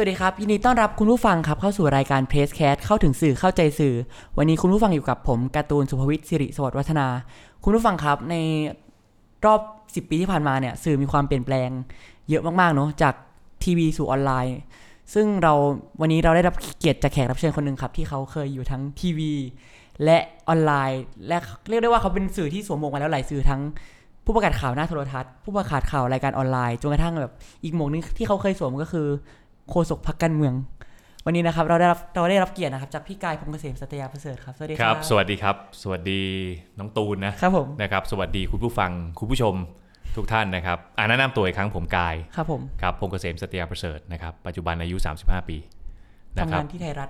สวัสดีครับยินดีต้อนรับคุณผู้ฟังครับเข้าสู่รายการ PRESSCAST เข้าถึงสื่อเข้าใจสื่อ วันนี้คุณผู้ฟังอยู่กับผมการ์ตูนสุภวิทย์สิริสวัสดิ์วัฒนา คุณผู้ฟังครับในรอบ 10 ปีที่ผ่านมาเนี่ยสื่อมีความเปลี่ยนแปลง เยอะมากๆเนาะจากทีวีสู่ออนไลน์ ซึ่งเราวันนี้เราได้รับเกียรติจากแขกรับเชิญคนหนึ่งครับที่เขาเคยอยู่ทั้งทีวี และออนไลน์ และเรียกได้ว่าเขาเป็นสื่อที่สวมมวกมาแล้วหลายสื่อทั้งผู้ประกาศข่าวหน้าโทรทัศน์ผู้ประกาศข่าวรายการออนไลน์จนกระทั่งแบบอีกหมวกนึงที่เขาเคยสวมก็คือ โฆษกพักการเมือง วันนี้นะครับเราได้รับเราได้รับเกียรตินะครับจากพี่กายพงษ์เกษมสัตยาประเสริฐครับสวัสดีคครัรับ สวัสดีครับ สวัสดีน้องตูนนะครับผมนะครับ สวัสดีคุณผู้ฟังคุณผู้ชมทุกท่านนะครับอ่าแนะนำตัวอีกครั้งผมกายครับผมครับพงษ์เกษมสตยาประเสริฐนะครับปัจจุบันอายุ 35 ปีนะทำครังาบนที่ไทยรัฐ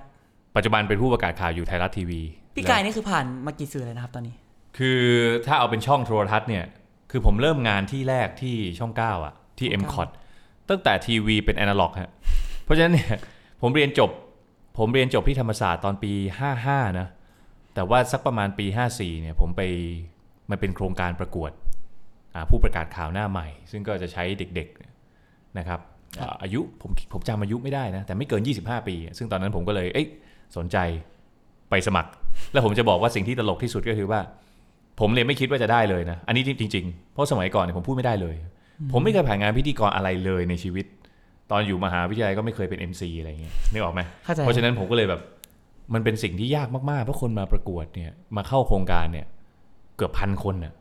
ปัจจุบันเป็นผู้ประกาศข่าวอยู่ไทยรัฐทีวี พี่กายนี่คือผ่านมากี่สื่อเลยนะครับตอนนี้ คือถ้าเอาเป็นช่องโทรทัศน์เนี่ยคือผมเริ่มงานที่แรกที่ช่อง 9 อะ ที่ช่อง m เก้า c o t ตั้งแต่ทีวีเป็นแอนะล็อกฮะ เพราะฉะนั้นเนี่ยผมเรียนจบ ผมเรียนจบที่ธรรมศาสตร์ตอนปี 55 นะ แต่ว่าสักประมาณปี 54 เนี่ยผมไปมันเป็นโครงการประกวดผู้ประกาศข่าวหน้าใหม่ ซึ่งก็จะใช้เด็กๆนะครับอาอายุผมผมจำอายุไม่ได้นะ แต่ไม่เกิน 25 ปี ซึ่งตอนนั้นผมก็เลยเอ้ยสนใจไปสมัคร แล้วผมจะบอกว่าสิ่งที่ตลกที่สุดก็คือว่า ผมเลยไม่คิดว่าจะได้เลยนะ อันนี้จริงๆ เพราะสมัยก่อนเนี่ยผมพูดไม่ได้เลย ผมไม่เคยผ่านงานพิธีกรอะไรเลยในชีวิต ตอนอยู่มหาวิทยาลัยก็ไม่เคยเป็น MC อะไรอย่างเงี้ยนึกออกไหมเข้าใจเพราะฉะนั้นผมก็เลยแบบมันเป็นสิ่งที่ยากมากๆ เพราะคนมาประกวดเนี่ยมาเข้าโครงการเนี่ย เกือบพันคนน่ะ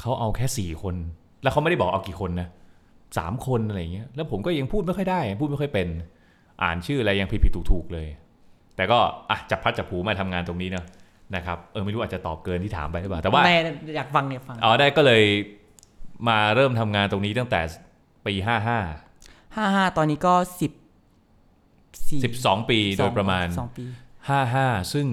เขาเอาแค่สี่คน แล้วเขาไม่ได้บอกเอากี่คนนะสามคนอะไรอย่างเงี้ยแล้วผมก็ยังพูดไม่ค่อยได้ พูดไม่ค่อยเป็น อ่านชื่ออะไรยังผิดๆถูกๆเลย แต่ก็อะจับพลัดจับผลูมาทำงานตรงนี้เนอะนะครับเออไม่รู้อาจจะตอบเกินที่ถามไปหรือเปล่าแต่ว่าไม่อยากฟังเนี่ยฟังอ๋อได้ก็เลยมาเริ่มทำงานตรงนี้ตั้งแต่ปี55ห้า ห้าตอนนี้ก็สิบสี่12ปีโดยประมาณสองปี55ซึ่ง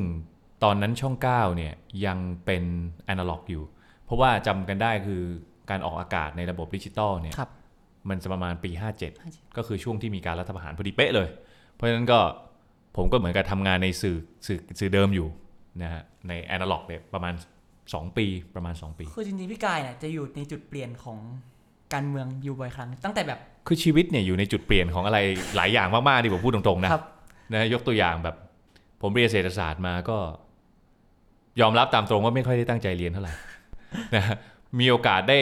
ตอนนั้นช่อง9เนี่ยยังเป็นอนาล็อกอยู่ เพราะว่าจำกันได้คือการออกอากาศในระบบดิจิตอลเนี่ยครับมันจะประมาณปี 57 ก็คือช่วงที่มีการรัฐประหารพอดีเป๊ะเลย เพราะฉะนั้นก็ผมก็เหมือนกับทำงานในสื่อสื่อสื่อเดิมอยู่นะฮะในอนาล็อกเนี่ยประมาณ 2 ปีประมาณ 2 ปี คือจริงๆพี่กายเนี่ยจะอยู่ในจุดเปลี่ยนของ การเมืองอยู่บ่อยครั้ง ตั้งแต่แบบ คือชีวิตเนี่ยอยู่ในจุดเปลี่ยนของอะไรหลายอย่างมากๆที่ผมพูดตรงๆนะครับนะยกตัวอย่างแบบ ผมเรียนเศรษฐศาสตร์มาก็ ยอมรับตามตรงว่าไม่ค่อยได้ตั้งใจเรียนเท่าไหร่นะมีโอกาสได้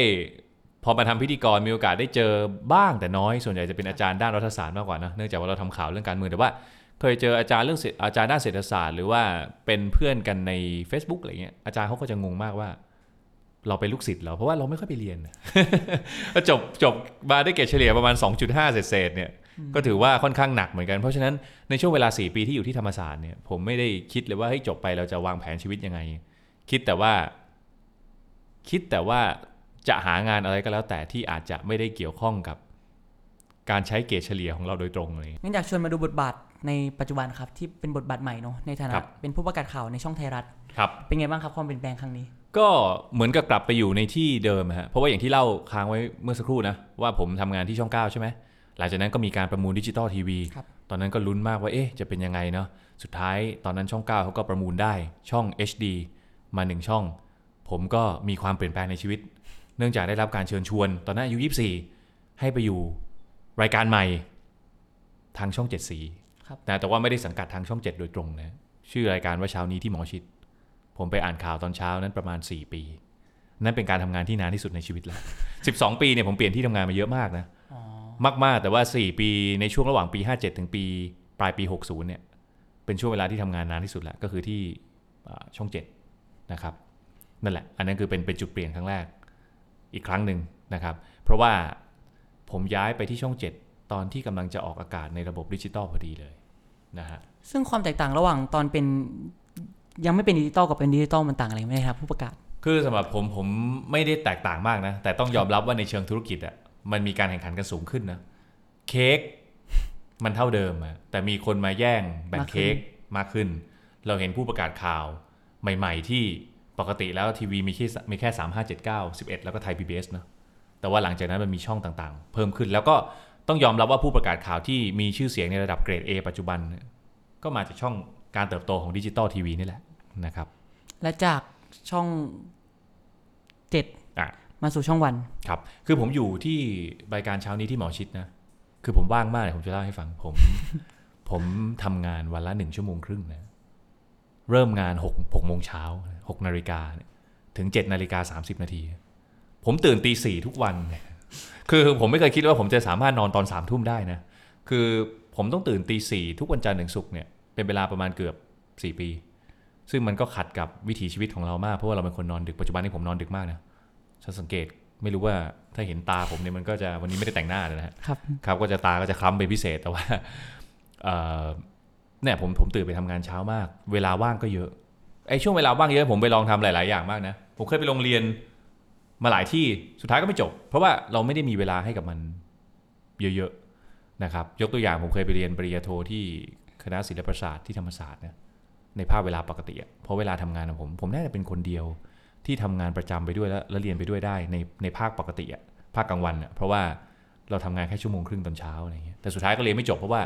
พอมาทำพิธีกรมีโอกาสได้เจอบ้างแต่น้อย ส่วนใหญ่จะเป็นอาจารย์ด้านรัฐศาสตร์มากกว่านะเนื่องจากว่าเราทำข่าวเรื่องการเมืองแต่ว่า เคยเจออาจารย์เรื่องเศรษอาจารย์ด้านเศรษฐศาสตร์ หรือว่าเป็นเพื่อนกันใน Facebook อะไรเงี้ยอาจารย์เขาก็จะงงมากว่า เราเป็นลูกศิษย์เหรอเพราะว่าเราไม่ค่อยไปเรียนจบจบมาได้เกรดเฉลี่ยประมาณ 2.5 เศษๆเนี่ยก็ถือว่าค่อนข้างหนักเหมือนกัน เพราะฉะนั้นในช่วงเวลา 4 ปีที่อยู่ที่ธรรมศาสตร์เนี่ยผมไม่ได้คิดเลยว่าเฮ้ยจบไปเราจะวางแผนชีวิตยังไง คิดแต่ว่า คิดแต่ว่าจะหางานอะไรก็แล้วแต่ที่อาจจะไม่ได้เกี่ยวข้องกับ การใช้เกรดเฉลี่ยของเราโดยตรงเลยงั้นอยากชวนมาดูบทบาทในปัจจุบันครับที่เป็นบทบาทใหม่เนาะในฐานะครับเป็นผู้ประกาศข่าวในช่องไทยรัฐครับเป็นไงบ้างครับความเปลี่ยนแปลงครั้งนี้ ก็เหมือนกับกลับไปอยู่ในที่เดิมอะฮะเพราะว่าอย่างที่เล่าค้างไว้เมื่อสักครู่นะว่าผมทำงานที่ช่อง 9 ใช่ไหมหลังจากนั้นก็มีการประมูลดิจิตอลทีวีครับตอนนั้นก็ลุ้นมากว่าเอ๊ะจะเป็นยังไงเนาะสุดท้ายตอนนั้นช่อง 9เขาก็ประมูลได้ช่อง HD มาหนึ่งช่อง ผมก็มีความเปลี่ยนแปลงในชีวิต เนื่องจากได้รับการเชิญชวน ตอนนั้นอายุ 24 ให้ไปอยู่รายการใหม่ทางช่องเจ็ดสีครับนะแต่ว่าไม่ได้สังกัดทางช่องเจ็ดโดยตรงนะชื่อรายการว่าเช้านี้ที่หมอชิด ผมไปอ่านข่าวตอนเช้านั้นประมาณ 4 ปี นั่นเป็นการทำงานที่นานที่สุดในชีวิตแล้ว 12 ปีเนี่ยผมเปลี่ยนที่ทำงานมาเยอะมากนะอ๋อมากๆ แต่ว่า 4 ปีในช่วงระหว่างปี 57 ถึงปีปลายปี 60 เนี่ย เป็นช่วงเวลาที่ทำงานนานที่สุดแล้วก็คือที่อ่าช่อง 7 นะครับ นั่นแหละ อันนั้นคือเป็นเป็นจุดเปลี่ยนครั้งแรกอีกครั้งหนึ่งนะครับ เพราะว่าผมย้ายไปที่ช่อง 7 ตอนที่กำลังจะออกอากาศในระบบดิจิตอลพอดีเลยนะฮะซึ่งความแตกต่างระหว่างตอนเป็น ยังไม่เป็นดิจิตอลกับเป็นดิจิตอลมันต่างอะไรไหมครับ ผู้ประกาศ คือสำหรับผมผมไม่ได้แตกต่างมากนะ แต่ต้องยอมรับว่าในเชิงธุรกิจอะมันมีการแข่งขันกันสูงขึ้นนะ เค้กมันเท่าเดิมอะแต่มีคนมาแย่งแบ่งมากขึ้นเค้กมากขึ้น เราเห็นผู้ประกาศข่าวใหม่ ๆ ที่ปกติแล้วทีวีมีแค่มีแค่3 5 7 9 11แล้วก็ไทย PBS เนอะแต่ว่าหลังจากนั้นมันมีช่องต่างๆ เพิ่มขึ้นแล้วก็ต้องยอมรับว่าผู้ประกาศข่าวที่มีชื่อเสียงในระดับเกรด A ปัจจุบันเนี่ยก็มาจากช่อง การเติบโตของดิจิตอลทีวีนี่แหละนะครับ และจากช่องเจ็ดอะมาสู่ช่องวันครับ คือผมอยู่ที่รายการเช้านี้ที่หมอชิดนะ คือผมว่างมากเลยผมจะเล่าให้ฟังผม ผมทำงานวันละหนึ่งชั่วโมงครึ่งนะเริ่มงานหกหกโมงเช้าหกนาฬิกาเนี่ยถึงเจ็ดนาฬิกาสามสิบนาที ผมตื่นตีสี่ทุกวันเนี่ยคือผมไม่เคยคิดว่าผมจะสามารถนอนตอนสามทุ่มได้นะ คือผมต้องตื่นตีสี่ทุกวันจันทร์ถึงศุกร์เนี่ย เป็นเวลาประมาณเกือบสี่ปี ซึ่งมันก็ขัดกับวิถีชีวิตของเรามาก เพราะว่าเราเป็นคนนอนดึกปัจจุบันนี้ผมนอนดึกมากนะถ้าสังเกตไม่รู้ว่าถ้าเห็นตาผมเนี่ยมันก็จะวันนี้ไม่ได้แต่งหน้าเลยนะฮะครับครับก็จะตาก็จะคล้ำเป็นพิเศษแต่ว่าเอ่อเนี่ยผมผมตื่นไปทำงานเช้ามาก เวลาว่างก็เยอะไอ้ช่วงเวลาว่างเยอะผมไปลองทำหลาย ๆ อย่างมากนะผมเคยไปโรงเรียนมาหลายที่สุดท้ายก็ไม่จบ เพราะว่าเราไม่ได้มีเวลาให้กับมันเยอะ ๆ นะครับ ยกตัวอย่างผมเคยไปเรียนปริญญาโทที่ คณะศิลปศาสตร์ที่ธรรมศาสตร์เนะในภาคเวลาปกติอะเพราะเวลาทำงานของผม ผมน่าจะเป็นคนเดียวที่ทำงานประจำไปด้วยแล้วเรียนไปด้วยได้ในในภาคปกติอะภาคกลางวันอะเพราะว่าเราทำงานแค่ชั่วโมงครึ่งตอนเช้าอะไรเงี้ยแต่สุดท้ายก็เรียนไม่จบเพราะว่า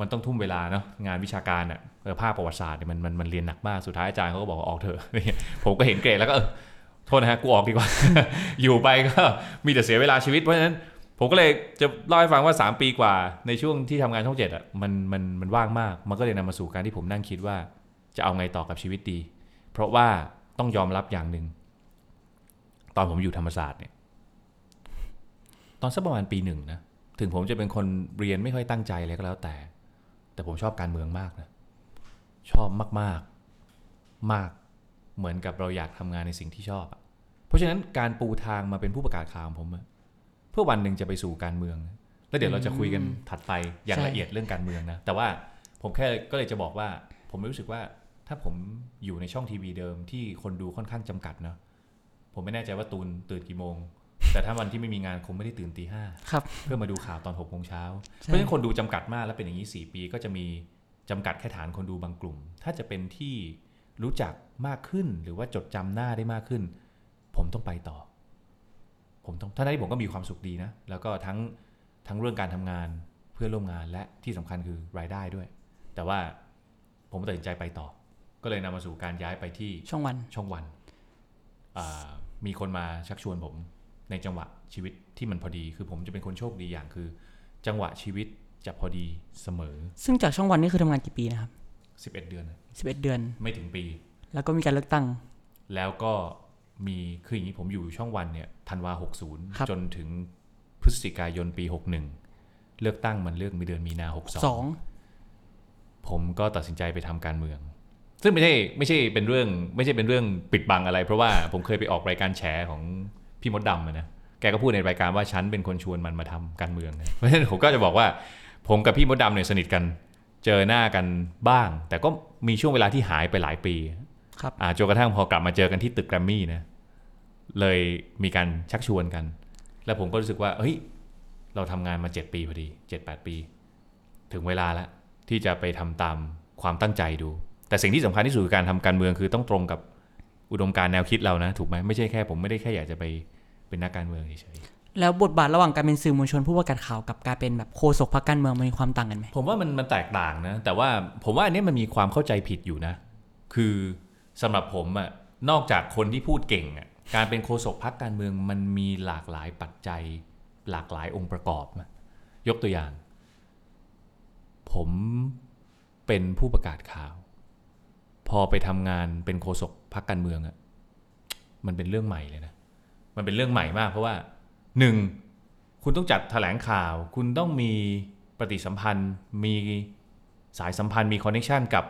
มันต้องทุ่มเวลาเนาะงานวิชาการอะภาคประวัติศาสตร์เนี่ยมันมันมันเรียนหนักมากสุดท้ายอาจารย์เขาก็บอกว่าออกเถอะผมก็เห็นเกรดแล้วก็โทษนะฮะกูออกดีกว่า อยู่ไปก็มีแต่เสียเวลาชีวิตเพราะฉะนั้น ผมก็เลยจะเล่าให้ฟังว่า 3 ปีกว่าในช่วงที่ทำงานช่องเจ็ดอะมันมันมันว่างมาก มันก็เลยนำมาสู่การที่ผมนั่งคิดว่า จะเอาไงต่อกับชีวิตดี เพราะว่าต้องยอมรับอย่างหนึ่งตอนผมอยู่ธรรมศาสตร์เนี่ย ตอนสักประมาณปีหนึ่งนะถึงผมจะเป็นคนเรียนไม่ค่อยตั้งใจเลยก็แล้วแต่ แต่ผมชอบการเมืองมากนะชอบมากๆมากเหมือนกับเราอยากทำงานในสิ่งที่ชอบอะเพราะฉะนั้นการปูทางมาเป็นผู้ประกาศข่าวของผมอะ เพื่อวันหนึ่งจะไปสู่การเมือง แล้วเดี๋ยวเราจะคุยกันถัดไปอย่างใช่ละเอียดเรื่องการเมืองนะ แต่ว่าผมแค่ก็เลยจะบอกว่า ผมรู้สึกว่าถ้าผมอยู่ในช่องทีวีเดิมที่คนดูค่อนข้างจำกัดเนาะผมไม่แน่ใจว่าตูนตื่นกี่โมง แต่ถ้าวันที่ไม่มีงานคงไม่ได้ตื่นตีห้าครับเพื่อมาดูข่าวตอน6กโมงเช้าเพใช่ราะฉะนั้นคนดูจำกัดมากแล้วเป็นอย่างนี้4ปี ก็จะมีจำกัดแค่ฐานคนดูบางกลุ่ม ถ้าจะเป็นที่รู้จักมากขึ้นหรือว่าจดจำหน้าได้มากขึ้น ผมต้องไปต่อ ผมต้องท่านั้นที่ผมก็มีความสุขดีนะ แล้วก็ทั้งทั้งเรื่องการทำงานเพื่อนร่วมงานและที่สำคัญคือรายได้ด้วย แต่ว่าผมตัดสินใจไปต่อ ก็เลยนำมาสู่การย้ายไปที่ช่องวันช่องวันอ่ามีคนมาชักชวนผมในจังหวะชีวิตที่มันพอดี คือผมจะเป็นคนโชคดีอย่างคือ จังหวะชีวิตจะพอดีเสมอ ซึ่งจากช่องวันนี่คือทำงานกี่ปีนะครับ11 เดือนนะ11 เดือน ไม่ถึงปี แล้วก็มีการเลือกตั้ง แล้วก็ มีคืออย่างนี้ผมอยู่ช่องวันเนี่ยธันวาครับ60จนถึงพฤศจิกายนปี61เลือกตั้งมันเลือกมีเดือนมีนา62 2ผมก็ตัดสินใจไปทำการเมือง ซึ่งไม่ใช่ไม่ใช่เป็นเรื่องไม่ใช่เป็นเรื่องปิดบังอะไร เพราะว่าผมเคยไปออกรายการแฉของพี่มดดำอะนะแกก็พูดในรายการว่าฉันเป็นคนชวนมันมาทำการเมืองนะเพราะฉะนั้นผมก็จะบอกว่า ผมกับพี่มดดำเนี่ยสนิทกันเจอหน้ากันบ้าง แต่ก็มีช่วงเวลาที่หายไปหลายปี ครับอ่าจนกระทั่งพอกลับมาเจอกันที่ตึกแกรมมี่นะ เลยมีการชักชวนกัน แล้วผมก็รู้สึกว่า เฮ้ย เราทำงานมา 7 ปีพอดี 7-8 ปี ถึงเวลาแล้ว ที่จะไปทำตามความตั้งใจดู แต่สิ่งที่สำคัญที่สุดคือการทำการเมืองคือต้องตรงกับอุดมการณ์แนวคิดเรานะ ถูกไหมไม่ใช่แค่ผมไม่ได้แค่อยากจะไปเป็นนักการเมืองเฉยแล้วบทบาทระหว่างการเป็นสื่อมวลชนผู้ประกาศข่าวกับการเป็นแบบโฆษกพรรคการเมืองมันมีความต่างกันไหมๆผมว่ามันมันแตกต่างนะ แต่ว่าผมว่าอันนี้มันมีความเข้าใจผิดอยู่นะ คือสำหรับผมอะนอกจากคนที่พูดเก่งอะ การเป็นโฆษกพรรคการเมืองมันมีหลากหลายปัจจัยหลากหลายองค์ประกอบนะยกตัวอย่าง ผมเป็นผู้ประกาศข่าว พอไปทำงานเป็นโฆษกพรรคการเมืองอะมันเป็นเรื่องใหม่เลยนะ มันเป็นเรื่องใหม่มาก เพราะว่าหนึ่งคุณต้องจัดแถลงข่าว คุณต้องมีปฏิสัมพันธ์ มีสายสัมพันธ์มีคอนเนคชันกับ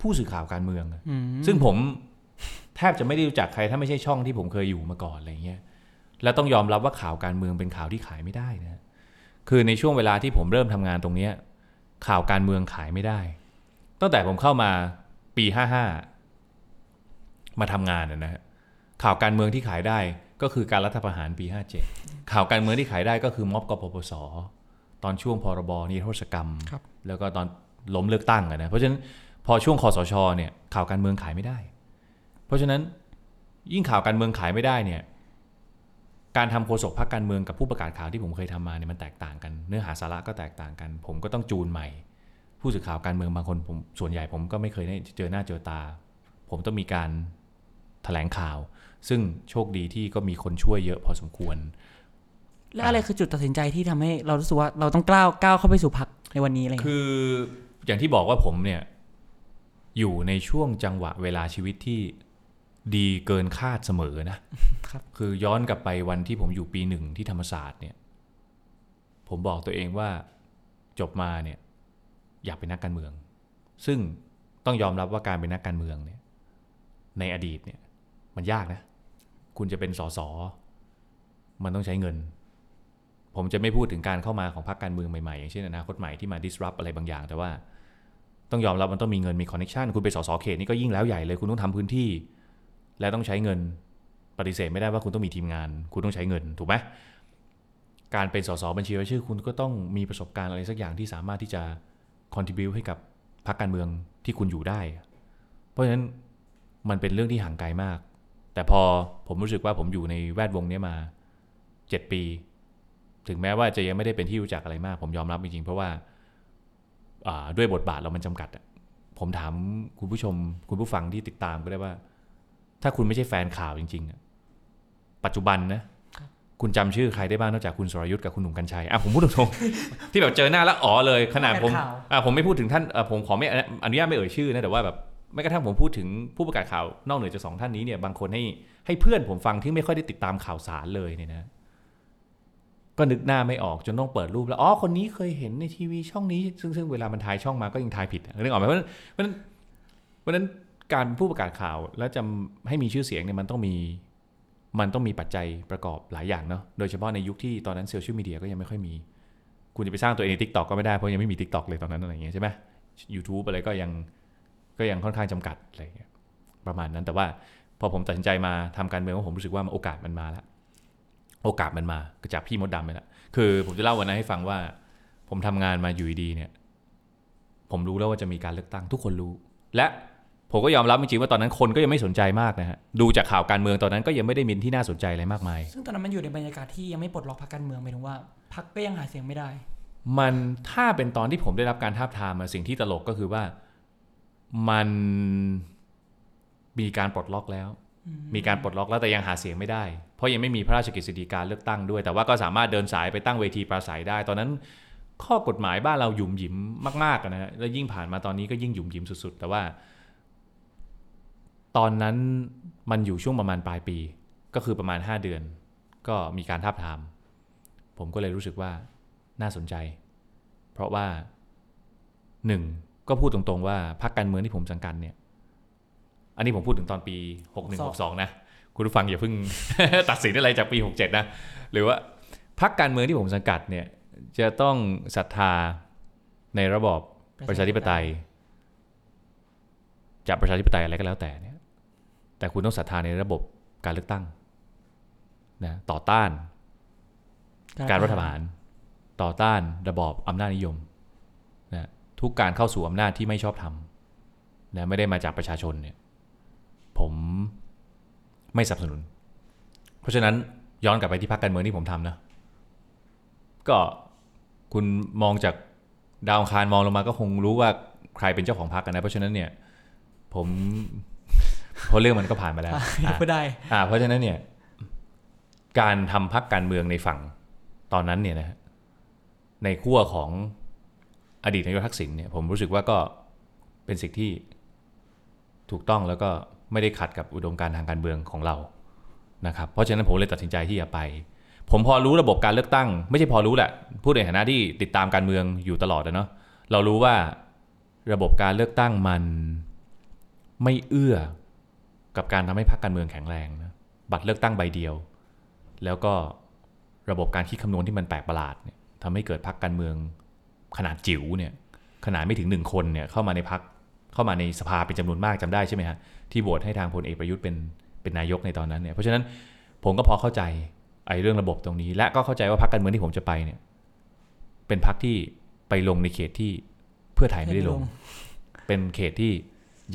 ผู้สื่อข่าวการเมืองอะอืมซึ่งผม แทบจะไม่ได้รู้จักใครถ้าไม่ใช่ช่องที่ผมเคยอยู่มาก่อนอะไรเงี้ยแล้วต้องยอมรับว่าข่าวการเมืองเป็นข่าวที่ขายไม่ได้นะคือในช่วงเวลาที่ผมเริ่มทำงานตรงเนี้ยข่าวการเมืองขายไม่ได้ ตั้งแต่ผมเข้ามาปีห้าห้ามาทำงานนะฮะข่าวการเมืองที่ขายได้ก็คือการรัฐประหารปีห้าเจ็ดข่าวการเมืองที่ขายได้ก็คือม็อบกปปส ตอนช่วงพรบนิรโทษกรรมครับแล้วก็ตอนล้มเลือกตั้งอะนะเพราะฉะนั้นพอช่วงคอสชเนี่ยข่าวการเมืองขายไม่ได้ เพราะฉะนั้นยิ่งข่าวการเมืองขายไม่ได้เนี่ยการทำโฆษกพรรคการเมืองกับผู้ประกาศข่าวที่ผมเคยทำมาเนี่ยมันแตกต่างกัน เนื้อหาสาระก็แตกต่างกัน ผมก็ต้องจูนใหม่ ผู้สื่อข่าวการเมืองบางคนผมส่วนใหญ่ผมก็ไม่เคยได้เจอหน้าเจอตา ผมต้องมีการแถลงข่าว ซึ่งโชคดีที่ก็มีคนช่วยเยอะพอสมควร และอะไรคือจุดตัดสินใจที่ทำให้เรารู้สึกว่าเราต้องกล้าวก้าวเข้าไปสู่พักในวันนี้อะไรเงี้ยคืออย่างที่บอกว่าผมเนี่ยอยู่ในช่วงจังหวะเวลาชีวิตที่ ดีเกินคาดเสมอนะครับ คือย้อนกลับไปวันที่ผมอยู่ปีหนึ่งที่ธรรมศาสตร์เนี่ย ผมบอกตัวเองว่าจบมาเนี่ย อยากเป็นนักการเมือง ซึ่งต้องยอมรับว่าการเป็นนักการเมืองเนี่ย ในอดีตเนี่ย มันยากนะ คุณจะเป็นสสมันต้องใช้เงิน ผมจะไม่พูดถึงการเข้ามาของพรรคการเมืองใหม่ๆ อย่างเช่นอนาคตใหม่ที่มา disrupt อะไรบางอย่าง แต่ว่าต้องยอมรับมันต้องมีเงินมี connection คุณเป็นสสเขตนี่ก็ยิ่งแล้วใหญ่เลย คุณต้องทำพื้นที่ และต้องใช้เงินปฏิเสธไม่ได้ว่าคุณต้องมีทีมงาน คุณต้องใช้เงินถูกไหมการเป็นสสบัญชีรายชื่อ คุณก็ต้องมีประสบการณ์อะไรสักอย่างที่สามารถที่จะ contribu ให้กับพรรคการเมืองที่คุณอยู่ได้ เพราะฉะนั้นมันเป็นเรื่องที่ห่างไกลมาก แต่พอผมรู้สึกว่าผมอยู่ในแวดวงนี้มาเจ็ดปี ถึงแม้ว่าจะยังไม่ได้เป็นที่รู้จักอะไรมาก ผมยอมรับจริงๆเพราะว่าาด้วยบทบาทเรามันจำกัด ผมถามคุณผู้ชมคุณผู้ฟังที่ติดตามก็ได้ว่า ถ้าคุณไม่ใช่แฟนข่าวจริงๆอะปัจจุบันนะคุณจำชื่อใครได้บ้างนอกจากคุณสรยุทธ์กับคุณหนุ่มกัญชัยอะผมพูดตรงๆที่แบบเจอหน้าแล้วอ๋อเลยขนาดผมแฟนข่าวอะผมไม่พูดถึงท่านอะผมขอไม่อนุญาตไม่เอ่ยชื่อนะแต่ว่าแบบแม้กระทั่งผมพูดถึงผู้ประกาศข่าวนอกเหนือจากสองท่านนี้เนี่ยบางคนให้ให้เพื่อนผมฟังที่ไม่ค่อยได้ติดตามข่าวสารเลยเนี่ยนะ ก็นึกหน้าไม่ออกจนต้องเปิดรูปแล้วอ๋อคนนี้เคยเห็นในทีวีช่องนี้ ซึ่งซึ่งเวลามันทายช่องมาก็ยังทายผิดอะนึกออกไหมเพราะฉะนั้นเพราะฉะนั้น การผู้ประกาศข่าวแล้วจะให้มีชื่อเสียงเนี่ยมันต้องมีมันต้องมีปัจจัยประกอบหลายอย่างเนาะโดยเฉพาะในยุคที่ตอนนั้นโซเชียลมีเดียก็ยังไม่ค่อยมี คุณจะไปสร้างตัวเองใน TikTok ก็ไม่ได้เพราะยังไม่มี TikTok เลยตอนนั้นอะไรอย่างเงี้ยใช่ไหม YouTube อะไรก็ยังก็ยังค่อนข้างจำกัดอะไรอย่างเงี้ยประมาณนั้นแต่ว่าพอผมตัดสินใจมาทำการเมืองว่าผมรู้สึกว่าโอกาสมันมาแล้วโอกาสมันมาก็จากพี่มดดำนี่แหละคือผมจะเล่าวันนั้นให้ฟังว่า ผมทำงานมาอยู่ดีเนี่ย ผมรู้แล้วว่าจะมีการเลือกตั้งทุกคนรู้ และ ผมก็ยอมรับจริงๆว่าตอนนั้นคนก็ยังไม่สนใจมากนะฮะดูจากข่าวการเมืองตอนนั้นก็ยังไม่ได้มีที่น่าสนใจอะไรมากมาย ซึ่งตอนนั้นมันอยู่ในบรรยากาศที่ยังไม่ปลดล็อกพรรคการเมืองหมายถึงว่าพรรคก็ยังหาเสียงไม่ได้ มันถ้าเป็นตอนที่ผมได้รับการทาบทามมาสิ่งที่ตลกก็คือว่ามันมีการปลดล็อกแล้ว มีการปลดล็อกแล้วแต่ยังหาเสียงไม่ได้ เพราะยังไม่มีพระราชกฤษฎีการเลือกตั้งด้วย แต่ว่าก็สามารถเดินสายไปตั้งเวทีปราศัยได้ ตอนนั้นข้อกฎหมายบ้านเราหยุ่มหยิมมากๆอะนะฮะแล้วยิ่งผ่านมาตอนนี้ก็ยิ่งหยุ่มหยิมสุดๆ แต่ว่า ตอนนั้นมันอยู่ช่วงประมาณปลายปี ก็คือประมาณ 5 เดือน ก็มีการทาบทาม ผมก็เลยรู้สึกว่าน่าสนใจ เพราะว่าหนึ่งก็พูดตรงๆว่าพรรคการเมืองที่ผมสังกัดเนี่ย อันนี้ผมพูดถึงตอนปี 61 62 นะ คุณผู้ฟังอย่าเพิ่งตัดสินอะไรจากปี 67 นะ หรือว่าพรรคการเมืองที่ผมสังกัดเนี่ยจะต้องศรัทธาในระบอบประชาธิปไตยจะประชาธิปไตยอะไรก็แล้วแต่เนี่ย แต่คุณต้องศรัทธาในระบบการเลือกตั้งนะต่อต้าน การรัฐประหารต่อต้านระบอบอำนาจนิยมนะทุกการเข้าสู่อำนาจที่ไม่ชอบธรรมนะไม่ได้มาจากประชาชนเนี่ยผมไม่สนับสนุน เพราะฉะนั้นย้อนกลับไปที่พรรคการเมืองที่ผมทำนะก็คุณมองจากดาวอังคารมองลงมาก็คงรู้ว่าใครเป็นเจ้าของพรรคกันนะ เพราะฉะนั้นเนี่ยผม เพราะเรื่องมันก็ผ่านมาแล้วอย่าอะพูดได้อ่าเพราะฉะนั้นเนี่ย การทำพักการเมืองในฝั่งตอนนั้นเนี่ยนะฮะในขั้วของอดีตนายกทักษิณเนี่ยผมรู้สึกว่าก็เป็นสิ่งที่ถูกต้องแล้วก็ไม่ได้ขัดกับอุดมการณ์ทางการเมืองของเรานะครับเพราะฉะนั้นผมเลยตัดสินใจที่จะไป ผมพอรู้ระบบการเลือกตั้ง ไม่ใช่พอรู้แหละพูดในฐานะที่ติดตามการเมืองอยู่ตลอดนะเนาะเรารู้ว่าระบบการเลือกตั้งมันไม่เอื้อ กับการทำให้พรรคการเมืองแข็งแรงนะบัตรเลือกตั้งใบเดียว แล้วก็ระบบการคิดคำนวณที่มันแปลกประหลาดเนี่ยทำให้เกิดพรรคการเมืองขนาดจิ๋วเนี่ยขนาดไม่ถึงหนึ่งคนเนี่ยเข้ามาในพรรคเข้ามาในสภาเป็นจำนวนมากจำได้ใช่ไหมฮะที่โหวตให้ทางพลเอกประยุทธ์เป็นเป็นนายกในตอนนั้นเนี่ยเพราะฉะนั้นผมก็พอเข้าใจไอ้เรื่องระบบตรงนี้ และก็เข้าใจว่าพรรคการเมืองที่ผมจะไปเนี่ยเป็นพรรคที่ไปลงในเขตที่เพื่อไทยไม่ได้ลง เป็นเขตที่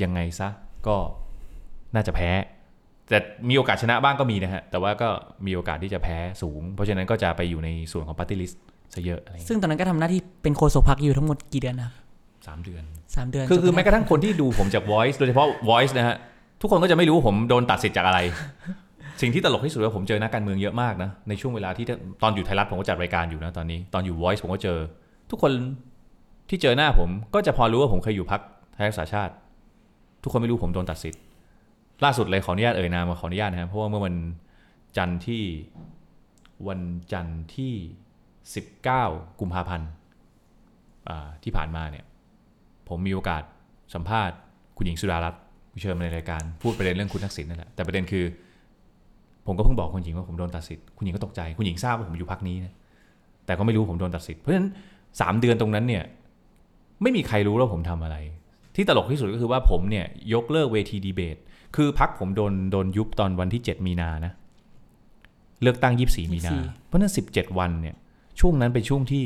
ยังไงซะก็ น่าจะแพ้ แต่มีโอกาสชนะบ้างก็มีนะฮะ แต่ว่าก็มีโอกาสที่จะแพ้สูง เพราะฉะนั้นก็จะไปอยู่ในส่วนของปาร์ตี้ลิสต์ซะเยอะอะไรอย่างเงี้ยซึ่งตอนนั้นก็ทำหน้าที่เป็นโฆษกพรรคอยู่ทั้งหมดกี่เดือนนะครับสามเดือนสามเดือน คือคือจนแม้กระทั่งคนที่ดูผมจาก Voice โดยเฉพาะ Voice นะฮะ ทุกคนก็จะไม่รู้ว่าผมโดนตัดสิทธิ์จากอะไร สิ่งที่ตลกที่สุดว่าผมเจอนักการเมืองเยอะมากนะ ในช่วงเวลาที่ตอนอยู่ไทยรัฐผมก็จัดรายการอยู่นะตอนนี้ ตอนอยู่ Voice ผมก็เจอ ทุกคนที่เจอหน้าผมก็จะพอรู้ว่าผมเคยอยู่พักไทยรักษาชาติ ทุกคนไม่รู้ผมโดนตัดสิทธิ์ ล่าสุดเลยขออนุญาตเอ่ยนามขออนุญาตนะครับเพราะว่าเมื่อวันจันทร์ที่วันจันทร์ที่ 19 กุมภาพันธ์ที่ผ่านมาเนี่ยผมมีโอกาสสัมภาษณ์คุณหญิงสุดารัตน์เชิญมาในรายการพูดประเด็นเรื่องคุณทักษิณนั่นแหละแต่ประเด็นคือ ผมก็เพิ่งบอกคุณหญิงว่าผมโดนตัดสิทธิ์คุณหญิงก็ตกใจคุณหญิงทราบว่าผมอยู่พักนี้นะแต่ก็ไม่รู้ผมโดนตัดสิทธิ์เพราะฉะนั้นสามเดือนตรงนั้นเนี่ยไม่มีใครรู้ว่าผมทำอะไร ที่ตลกที่สุดก็คือว่าผมเนี่ยยกเลิกเวทีดีเบต คือพักผมโดนโดนยุบตอนวันที่ 7 มีนานะ เลือกตั้ง 24 มีนา24เพราะฉะนั้น 17 วันเนี่ย ช่วงนั้นเป็นช่วงที่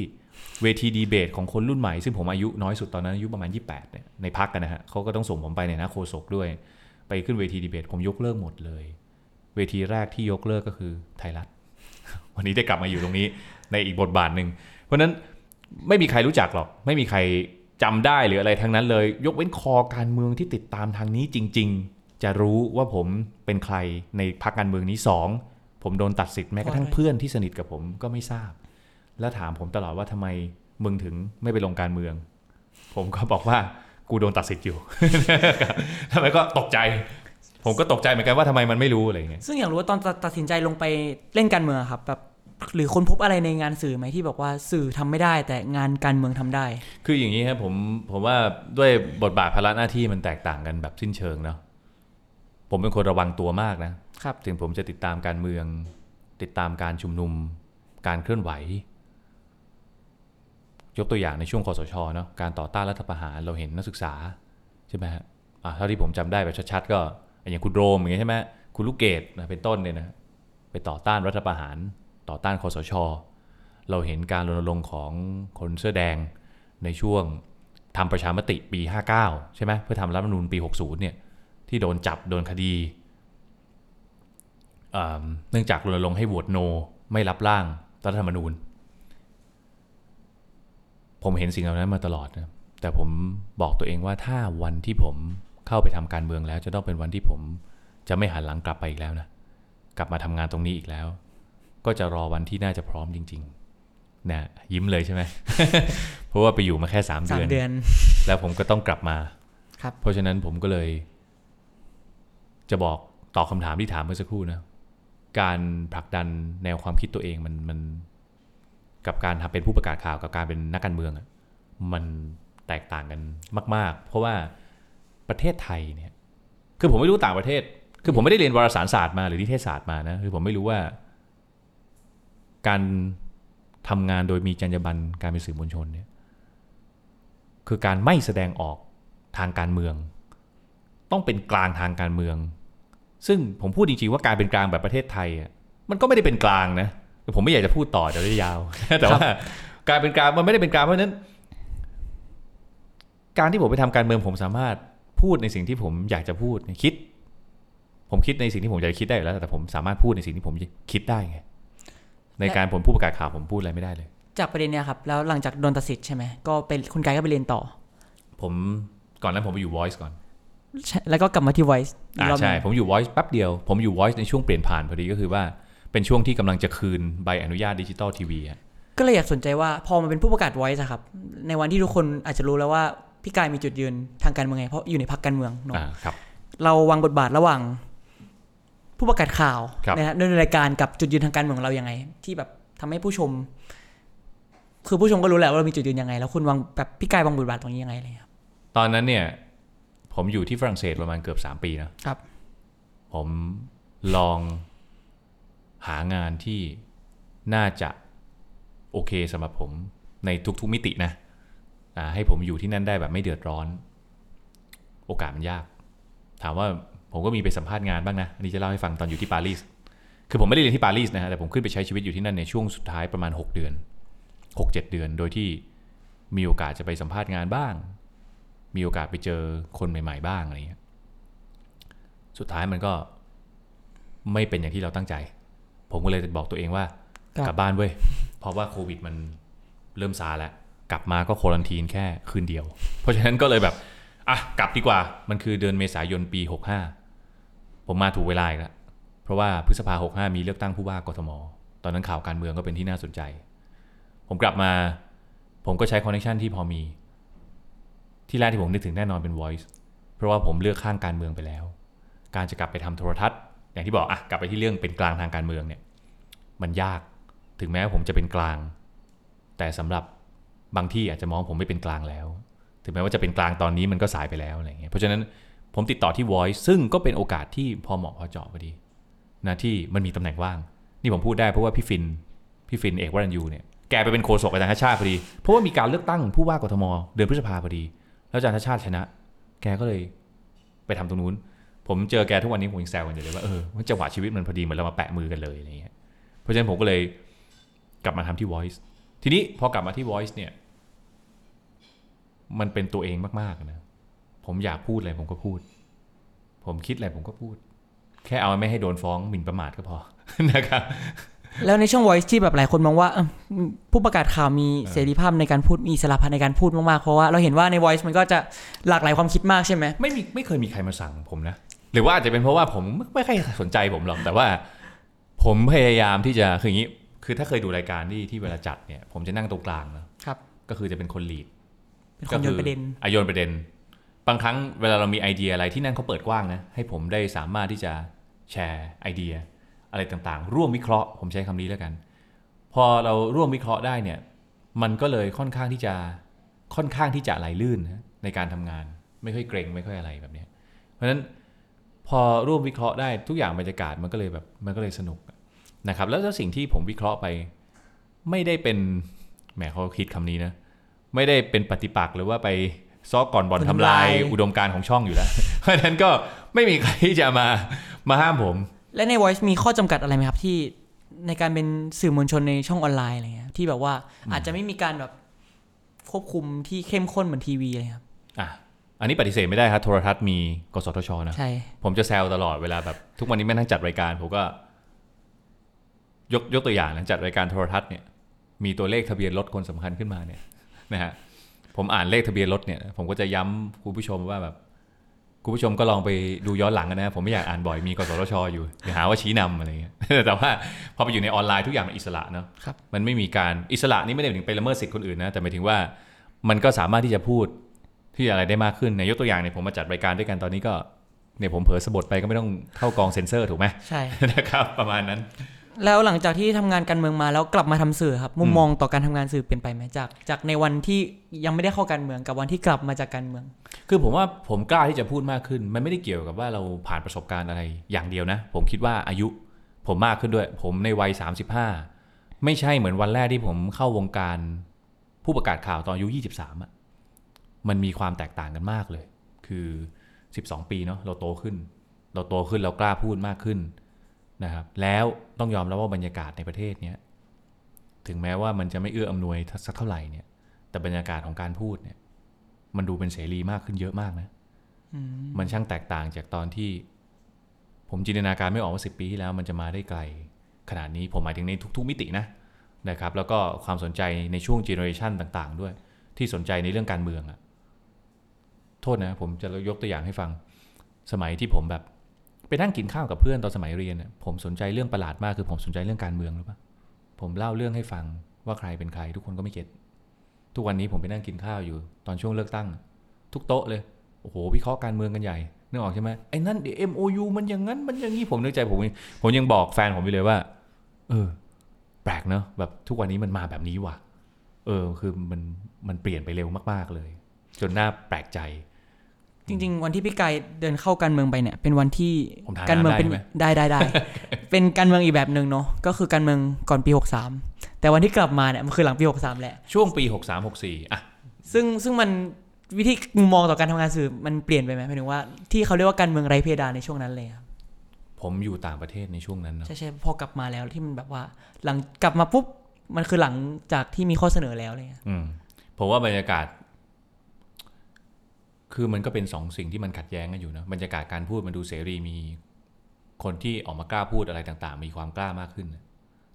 เวทีดีเบตของคนรุ่นใหม่ ซึ่งผมอายุน้อยสุดตอนนั้นอายุประมาณ 28เนี่ยในพักกันนะฮะเขาก็ต้องส่งผมไปเนี่ยนะโคศกด้วย ไปขึ้นเวทีดีเบต ผมยกเลิกหมดเลย เวทีแรกที่ยกเลิกก็คือไทยรัฐ วันนี้ได้กลับมาอยู่ตรงนี้ในอีกบทบาทหนึ่งเพราะฉะนั้นไม่มีใครรู้จักหรอก ไม่มีใครจำได้หรืออะไรทั้งนั้นเลย ยกเว้นคอการเมืองที่ติดตามทางนี้จริง ๆ จะรู้ว่าผมเป็นใครในพรรคการเมืองนี้สองผมโดนตัดสิทธิ์แม้กระทั่งเพราะอะไรเพื่อนที่สนิทกับผมก็ไม่ทราบ แล้วถามผมตลอดว่าทำไมมึงถึงไม่ไปลงการเมือง ผมก็บอกว่ากูโดนตัดสิทธิ์อยู่ทำไมก็ตกใจ ผมก็ตกใจเหมือนกันว่าทำไมมันไม่รู้อะไรอย่างเงี้ยซึ่งอยากรู้ว่าตอนตัดตัดสินใจลงไปเล่นการเมืองอะครับแบบหรือคนพบอะไรในงานสื่อไหมที่บอกว่าสื่อทำไม่ได้ แต่งานการเมืองทำได้ คืออย่างนี้ครับผมผมว่าด้วยบทบาทภาระหน้าที่มันแตกต่างกันแบบสิ้นเชิงเนาะ ผมเป็นคนระวังตัวมากนะครับถึงผมจะติดตามการเมือง ติดตามการชุมนุม การเคลื่อนไหว ยกตัวอย่างในช่วงคอสชเนาะการต่อต้านรัฐประหารเราเห็นนักศึกษาใช่ไหมฮะอะเท่าที่ผมจำได้แบบชัดๆก็อย่างคุณโรมอย่างเงี้ยใช่ไหมคุณลูกเกดนะเป็นต้นเนี่ยนะไปต่อต้านรัฐประหาร ต่อต้านคอสช เราเห็นการรณรงค์ของคนเสื้อแดงในช่วงทำประชามติปี 59 ใช่ไหมเพื่อทำรัฐธรรมนูญปี 60 เนี่ย ที่โดนจับโดนคดีอ่าเนื่องจากรณรงค์ให้โหวตโน ไม่รับร่างรัฐธรรมนูญ ผมเห็นสิ่งเหล่านั้นมาตลอดนะแต่ผมบอกตัวเองว่าถ้าวันที่ผมเข้าไปทำการเมืองแล้ว จะต้องเป็นวันที่ผมจะไม่หันหลังกลับไปอีกแล้วนะกลับมาทำงานตรงนี้อีกแล้ว ก็จะรอวันที่น่าจะพร้อมจริง ๆนะยิ้มเลยใช่ไหมเพราะว่าไปอยู่มาแค่สามสามเดือนเดือน แล้วผมก็ต้องกลับมาครับเพราะฉะนั้นผมก็เลย จะบอกตอบคำถามที่ถามเมื่อสักครู่นะการผลักดันแนวความคิดตัวเองมันมันกับการทำเป็นผู้ประกาศข่าวกับการเป็นนักการเมืองอะมันแตกต่างกันมาก ๆ เพราะว่าประเทศไทยเนี่ยคือผมไม่รู้ต่างประเทศ คือผมไม่ได้เรียนวารสารศาสตร์มาหรือนิเทศศาสตร์มานะคือผมไม่รู้ว่า การทำงานโดยมีจรรยาบรรณการเป็นสื่อมวลชนเนี่ยคือการไม่แสดงออกทางการเมือง ต้องเป็นกลางทางการเมือง ซึ่งผมพูดจริงๆว่าการเป็นกลางแบบประเทศไทยอะมันก็ไม่ได้เป็นกลางนะผมไม่อยากจะพูดต่อเดี๋ยวจะยาว แต่ว่าการเป็นกลางมันไม่ได้เป็นกลางเพราะฉะนั้น การที่ผมไปทำการเมืองผมสามารถพูดในสิ่งที่ผมอยากจะพูดคิด ผมคิดในสิ่งที่ผมอยากจะคิดได้อยู่แล้ว แต่ผมสามารถพูดในสิ่งที่ผมคิดได้ไงในการผมพูดประกาศข่าวผมพูดอะไรไม่ได้เลย จากประเด็นเนี้ยครับ แล้วหลังจากโดนตัดสิทธิ์ใช่ไหมก็เป็นคุณกายก็ไปเรียนต่อ ผมก่อนนั้นผมไปอยู่ Voice ก่อนใช่ แล้วก็กลับมาที่ Voice อีกอ่ารอบหใช่นึ่งผมอยู่ Voice แป๊บเดียว ผมอยู่ Voice ในช่วงเปลี่ยนผ่านพอดีก็คือว่าเป็นช่วงที่กำลังจะคืนใบอนุญาตดิจิตอลทีวีอะก็เลยอยากสนใจว่าพอมาเป็นผู้ประกาศ Voice อะครับ ในวันที่ทุกคนอาจจะรู้แล้วว่าพี่กายมีจุดยืนทางการเมืองไงเพราะอยู่ในพรรคการเมืองเนอะอ่าครับเราวางบทบาทระหว่าง ผู้ประกาศข่าวครับนะฮะในรายการกับจุดยืนทางการเมืองของเรายังไง ที่แบบทำให้ผู้ชม คือผู้ชมก็รู้แหละว่าเรามีจุดยืนยังไง แล้วคุณวางแบบพี่กายวางบทบาทตรงนี้ยังไงเลยครับตอนนั้นเนี่ย ผมอยู่ที่ฝรั่งเศสประมาณเกือบ3ปีนะครับ ผมลองหางานที่น่าจะโอเคสำหรับผมในทุกๆมิตินะอ่าให้ผมอยู่ที่นั่นได้แบบไม่เดือดร้อน โอกาสมันยาก ถามว่าผมก็มีไปสัมภาษณ์งานบ้างนะอันนี้จะเล่าให้ฟังตอนอยู่ที่ปารีสคือผมไม่ได้เรียนที่ปารีสนะฮะแต่ผมขึ้นไปใช้ชีวิตอยู่ที่นั่นในช่วงสุดท้ายประมาณ 6 เดือน 6-7 เดือน โดยที่มีโอกาสจะไปสัมภาษณ์งานบ้าง มีโอกาสไปเจอคนใหม่ ๆ บ้างอะไรเงี้ยสุดท้ายมันก็ไม่เป็นอย่างที่เราตั้งใจ ผมก็เลยบอกตัวเองว่าครับกลับบ้านเว้ย เพราะว่าโควิดมันเริ่มซาแล้ว กลับมาก็โควอนทีนแค่คืนเดียว เพราะฉะนั้นก็เลยแบบ อะ กลับดีกว่า มันคือเดือนเมษายนปี 65 ผมมาถูกเวลาอีกแล้ว เพราะว่าพฤษภาหกห้ามีเลือกตั้งผู้ว่ากทม ตอนนั้นข่าวการเมืองก็เป็นที่น่าสนใจ ผมกลับมา ผมก็ใช้คอนเนคชันที่พอมี ที่แรกที่ผมนึกถึงแน่นอนเป็น Voice เพราะว่าผมเลือกข้างการเมืองไปแล้ว การจะกลับไปทำโทรทัศน์ อย่างที่บอกอะกลับไปที่เรื่องเป็นกลางทางการเมืองเนี่ยมันยากถึงแม้ว่าผมจะเป็นกลาง แต่สำหรับบางที่อาจจะมองผมไม่เป็นกลางแล้ว ถึงแม้ว่าจะเป็นกลางตอนนี้มันก็สายไปแล้วอะไรเงี้ยเพราะฉะนั้นผมติดต่อที่ Voice ซึ่งก็เป็นโอกาสที่พอเหมาะพอเจาะพอดีนะที่มันมีตำแหน่งว่าง นี่ผมพูดได้เพราะว่าพี่ฟินพี่ฟินเอกวรัญยูเนี่ยแกไปเป็นโฆษกอาจารย์ชาติพอดี เพราะว่ามีการเลือกตั้งผู้ว่ากทมเดือนพฤษภาพอดี แล้วอาจารย์ชาติชาติชนะ แกก็เลยไปทำตรงนู้น ผมเจอแกทุกวันนี้ผมยังแซวกันอยู่เลยว่าเออมันจังหวะชีวิตมันพอดีเหมือนเรามาแปะมือกันเลยอะไรเงี้ยเพราะฉะนั้นผมก็เลยกลับมาทำที่ Voice ทีนี้พอกลับมาที่ Voice เนี่ย มันเป็นตัวเองมากๆนะผมอยากพูดอะไรผมก็พูด ผมคิดอะไรผมก็พูด แค่เอาไม่ให้โดนฟ้องหมิ่นประมาทก็พอนะครับ แล้วในช่วง voice ที่แบบหลายคนมองว่าเอิ่มผู้ประกาศข่าวมีเสรีภาพในการพูดมีอิสระภาพในการพูดมากๆเพราะว่าเราเห็นว่าใน voice มันก็จะหลากหลายความคิดมากใช่ไหม ไม่มีไม่เคยมีใครมาสั่งผมนะ หรือว่าอาจจะเป็นเพราะว่าผมไม่ไม่ค่อยสนใจผมหรอกแต่ว่า ผมพยายามที่จะคืออย่างนี้ คือถ้าเคยดูรายการที่ที่เวลาจัดเนี่ยผมจะนั่งตรงกลางนะครับ ก็คือจะเป็นคนลีดเป็นคนโยนประเด็นอะโยนประเด็น บางครั้งเวลาเรามีไอเดียอะไรที่นั่นเขาเปิดกว้างนะให้ผมได้สามารถที่จะแชร์ไอเดีย อะไรต่างๆ ร่วมวิเคราะห์ ผมใช้คำนี้แล้วกัน พอเราร่วมวิเคราะห์ได้เนี่ย มันก็เลยค่อนข้างที่จะค่อนข้างที่จะไหลลื่นนะในการทำงาน ไม่ค่อยเกรงไม่ค่อยอะไรแบบเนี้ยเพราะฉะนั้นพอร่วมวิเคราะห์ได้ทุกอย่างบรรยากาศมันก็เลยแบบมันก็เลยสนุกนะครับ แล้วแล้วสิ่งที่ผมวิเคราะห์ไป ไม่ได้เป็นแหมเขาคิดคำนี้นะ ไม่ได้เป็นปฏิปักษ์หรือว่าไปซอกก่อนบ่อนทำลาย อุดมการณ์ของช่องอยู่แล้ว เพราะฉะนั้นก็ไม่มีใครที่จะมามาห้ามผม และใน voice มีข้อจำกัดอะไรไหมครับที่ในการเป็นสื่อมวลชนในช่องออนไลน์อะไรเงี้ยที่แบบว่าอาจจะไม่มีการแบบควบคุมที่เข้มข้นเหมือนทีวีเลยครับอะอันนี้ปฏิเสธไม่ได้ครับโทรทัศน์มีกสทชนะใช่ผมจะแซวตลอดเวลาแบบทุกวันนี้แม่นั่งจัดรายการผมก็ ยกยกตัวอย่างนะจัดรายการโทรทัศน์เนี่ย มีตัวเลขทะเบียนรถคนสำคัญขึ้นมาเนี่ยนะฮะผมอ่านเลขทะเบียนรถเนี่ย ผมก็จะย้ำคุณผู้ชมว่าแบบ คุณผู้ชมก็ลองไปดูย้อนหลังกันนะ ผมไม่อยากอ่านบ่อยมีกสทชอยู่อย่าหาว่าชี้นำอะไรเงี้ยแต่ว่าพอไปอยู่ในออนไลน์ทุกอย่างมันอิสระเนาะครับมันไม่มีการอิสระนี่ไม่ได้ถึงไปละเมิดสิทธิ์คนอื่นนะแต่หมายถึงว่ามันก็สามารถที่จะพูดที่อะไรได้มากขึ้นในยกตัวอย่างเนี่ยผมมาจัดรายการด้วยกันตอนนี้ก็เนี่ยผมเผลอสะบดไปก็ไม่ต้องเข้ากองเซ็นเซอร์ถูกไหมใช่นะครับประมาณนั้น แล้วหลังจากที่ทำงานการเมืองมาแล้วกลับมาทำสื่อครับ มุมมองต่อการทำงานสื่อเปลี่ยนไปไหมจาก จากในวันที่ยังไม่ได้เข้าการเมืองกับวันที่กลับมาจากการเมือง คือผมว่าผมกล้าที่จะพูดมากขึ้น มันไม่ได้เกี่ยวกับว่าเราผ่านประสบการณ์อะไรอย่างเดียวนะ ผมคิดว่าอายุผมมากขึ้นด้วย ผมในวัย 35 ไม่ใช่เหมือนวันแรกที่ผมเข้าวงการผู้ประกาศข่าวตอนอายุ 23อะมันมีความแตกต่างกันมากเลย คือ 12 ปีเนาะเราโตขึ้น เราโตขึ้นเรากล้าพูดมากขึ้น นะครับแล้วต้องยอมรับว่าบรรยากาศในประเทศเนี้ยถึงแม้ว่ามันจะไม่เอื้ออำนวยสักเท่าไหร่เนี่ย แต่บรรยากาศของการพูดเนี่ย มันดูเป็นเสรีมากขึ้นเยอะมากนะมันช่างแตกต่างจากตอนที่ ผมจินตนาการไม่ออกว่าสิบปีที่แล้ว มันจะมาได้ไกล ขนาดนี้ผมหมายถึงในทุก ๆ มิตินะนะครับ แล้วก็ความสนใจในช่วง generation ต่าง ๆ ด้วย ที่สนใจในเรื่องการเมืองอะโทษนะ ผมจะยกตัวอย่างให้ฟัง สมัยที่ผมแบบ ไปนั่งกินข้าวกับเพื่อนตอนสมัยเรียน ผมสนใจเรื่องประหลาดมากคือผมสนใจเรื่องการเมืองหรือเปล่าผมเล่าเรื่องให้ฟังว่าใครเป็นใคร ทุกคนก็ไม่ get ทุกวันนี้ผมไปนั่งกินข้าวอยู่ตอนช่วงเลือกตั้ง ทุกโต๊ะเลยโอ้โหวิเคราะห์การเมืองกันใหญ่นึกออกใช่ไหมไอ้นั่นเดี๋ยว MOU มันอย่างนั้นมันอย่างนี้ผมนึกใจผมผมยังบอกแฟนผมอยู่เลยว่า เออ แปลกเนอะแบบทุกวันนี้มันมาแบบนี้ว่ะ เออ คือมันมันเปลี่ยนไปเร็วมาก ๆเลย จนน่าแปลกใจ จริง ๆ วันที่พี่กายเดินเข้าการเมืองไปเนี่ย เป็นวันที่ผมทานการเมืองเป็นได้ไหมได้ได้ได้เป็นการเมืองอีกแบบหนึ่งเนาะก็คือการเมืองก่อนปี 63 แต่วันที่กลับมาเนี่ยมันคือหลังปี 63 แหละ ช่วงปี 63 64อะซึ่งซึ่งมันวิธีมุมมองต่อการทำงานสื่อมันเปลี่ยนไปไหมหมายถึงว่าที่เขาเรียกว่าการเมืองไร้เพดานในช่วงนั้นเลยครับผมอยู่ต่างประเทศในช่วงนั้นเนอะใช่ใช่พอกลับมาแล้วที่มันแบบว่า หลังกลับมาปุ๊บมันคือหลังจากที่มีข้อเสนอแล้วเลยอืมผมว่าบรรยากาศ คือมันก็เป็นสองสิ่งที่มันขัดแย้งกันอยู่นะบรรยากาศการพูดมันดูเสรีมีคนที่ออกมากล้าพูดอะไรต่างๆ มีความกล้ามากขึ้น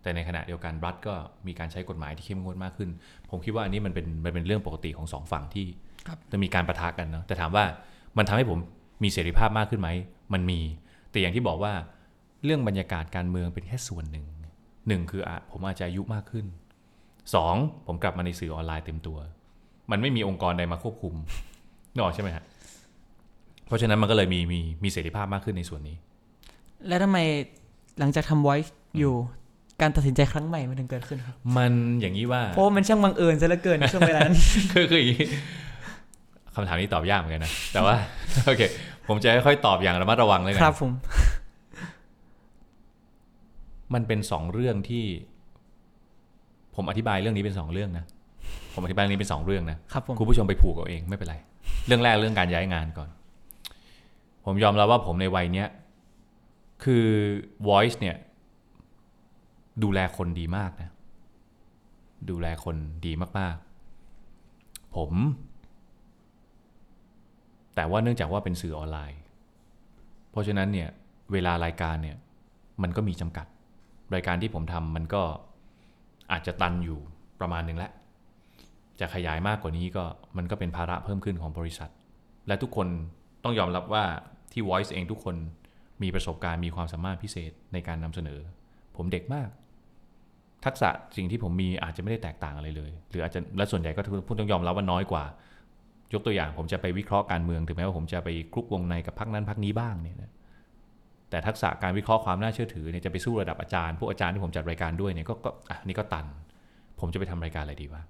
แต่ในขณะเดียวกันรัฐก็มีการใช้กฎหมายที่เข้มงวดมากขึ้น ผมคิดว่าอันนี้มันเป็นมันเป็นเรื่องปกติของสองฝั่งที่ครับจะมีการประทะกันเนาะแต่ถามว่ามันทำให้ผมมีเสรีภาพมากขึ้นไหมมันมี แต่อย่างที่บอกว่าเรื่องบรรยากาศการเมืองเป็นแค่ส่วนหนึ่งหนึ่งคืออะผมอาจจะอายุมากขึ้นสองผมกลับมาในสื่อออนไลน์เต็มตัว มันไม่มีองค์กรใดมาควบคุม นึกออกใช่ไหมฮะเพราะฉะนั้นมันก็เลยมีมีมีเสรีภาพมากขึ้นในส่วนนี้ แล้วทำไมหลังจากทำ voice อยู่การตัดสินใจครั้งใหม่มันถึงเกิดขึ้นครับ มันอย่างนี้ว่าเพราะว่ามันช่างบังเอิญซะเหลือเกินในช่วงเวลานั้น คือคืออย่างนี้คำถามนี้ตอบยากเหมือนกันนะ แต่ว่าโอเค ผมจะค่อยๆตอบอย่างระมัดระวังเลยกัครับผม มันเป็นสองเรื่องที่ ผมอธิบายเรื่องนี้เป็นสองเรื่องนะ ผมอธิบายเรื่องนี้เป็นสองเรื่องนะครับผมคุณผู้ชมไปผูกเอาเองไม่เป็นไร เรื่องแรกเรื่องการย้ายงานก่อน ผมยอมรับว่าผมในวัยเนี้ยคือ voice เนี่ย ดูแลคนดีมากนะ ดูแลคนดีมากๆ ผม แต่ว่าเนื่องจากว่าเป็นสื่อออนไลน์ เพราะฉะนั้นเนี่ย เวลารายการเนี่ย มันก็มีจำกัด รายการที่ผมทำมันก็อาจจะตันอยู่ประมาณหนึ่งแล้ว จะขยายมากกว่านี้ก็มันก็เป็นภาระเพิ่มขึ้นของบริษัท และทุกคนต้องยอมรับว่าที่ Voice เองทุกคนมีประสบการณ์มีความสามารถพิเศษในการนำเสนอ ผมเด็กมาก ทักษะสิ่งที่ผมมีอาจจะไม่ได้แตกต่างอะไรเลย หรืออาจจะและส่วนใหญ่ก็พูดต้องยอมรับว่าน้อยกว่า ยกตัวอย่างผมจะไปวิเคราะห์การเมืองถึงแม้ว่าผมจะไปคลุกวงในกับพรรคนั้นพรรคนี้บ้างเนี่ยนะแต่ทักษะการวิเคราะห์ความน่าเชื่อถือเนี่ยจะไปสู้ระดับอาจารย์ พวกอาจารย์ที่ผมจัดรายการด้วยเนี่ยก็ก็อะนี่ก็ตัน ผมจะไปทำรายการอะไรดีวะ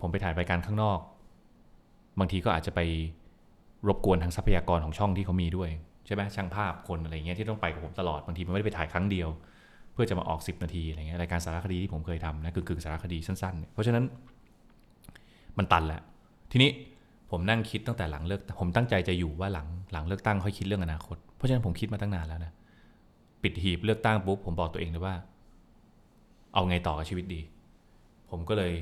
ผมไปถ่ายรายการข้างนอก บางทีก็อาจจะไปรบกวนทางทรัพยากรของช่องที่เขามีด้วยใช่ไหมช่างภาพคนอะไรเงี้ยที่ต้องไปกับผมตลอดบางทีมันไม่ได้ไปถ่ายครั้งเดียว เพื่อจะมาออก 10 นาทีอะไรเงี้ยรายการสารคดีที่ผมเคยทำนะคือกึ่งสารคดีสั้นๆเนี่ยเพราะฉะนั้นมันตันแหละทีนี้ผมนั่งคิดตั้งแต่หลังเลือกผมตั้งใจจะอยู่ว่าหลังหลังเลือกตั้งค่อยคิดเรื่องอนาคต เพราะฉะนั้นผมคิดมาตั้งนานแล้วนะปิดหีบเลือกตั้งปุ๊บผมบอกตัวเองเลยว่า เอาไงต่อกับชีวิตดี ผมก็เลย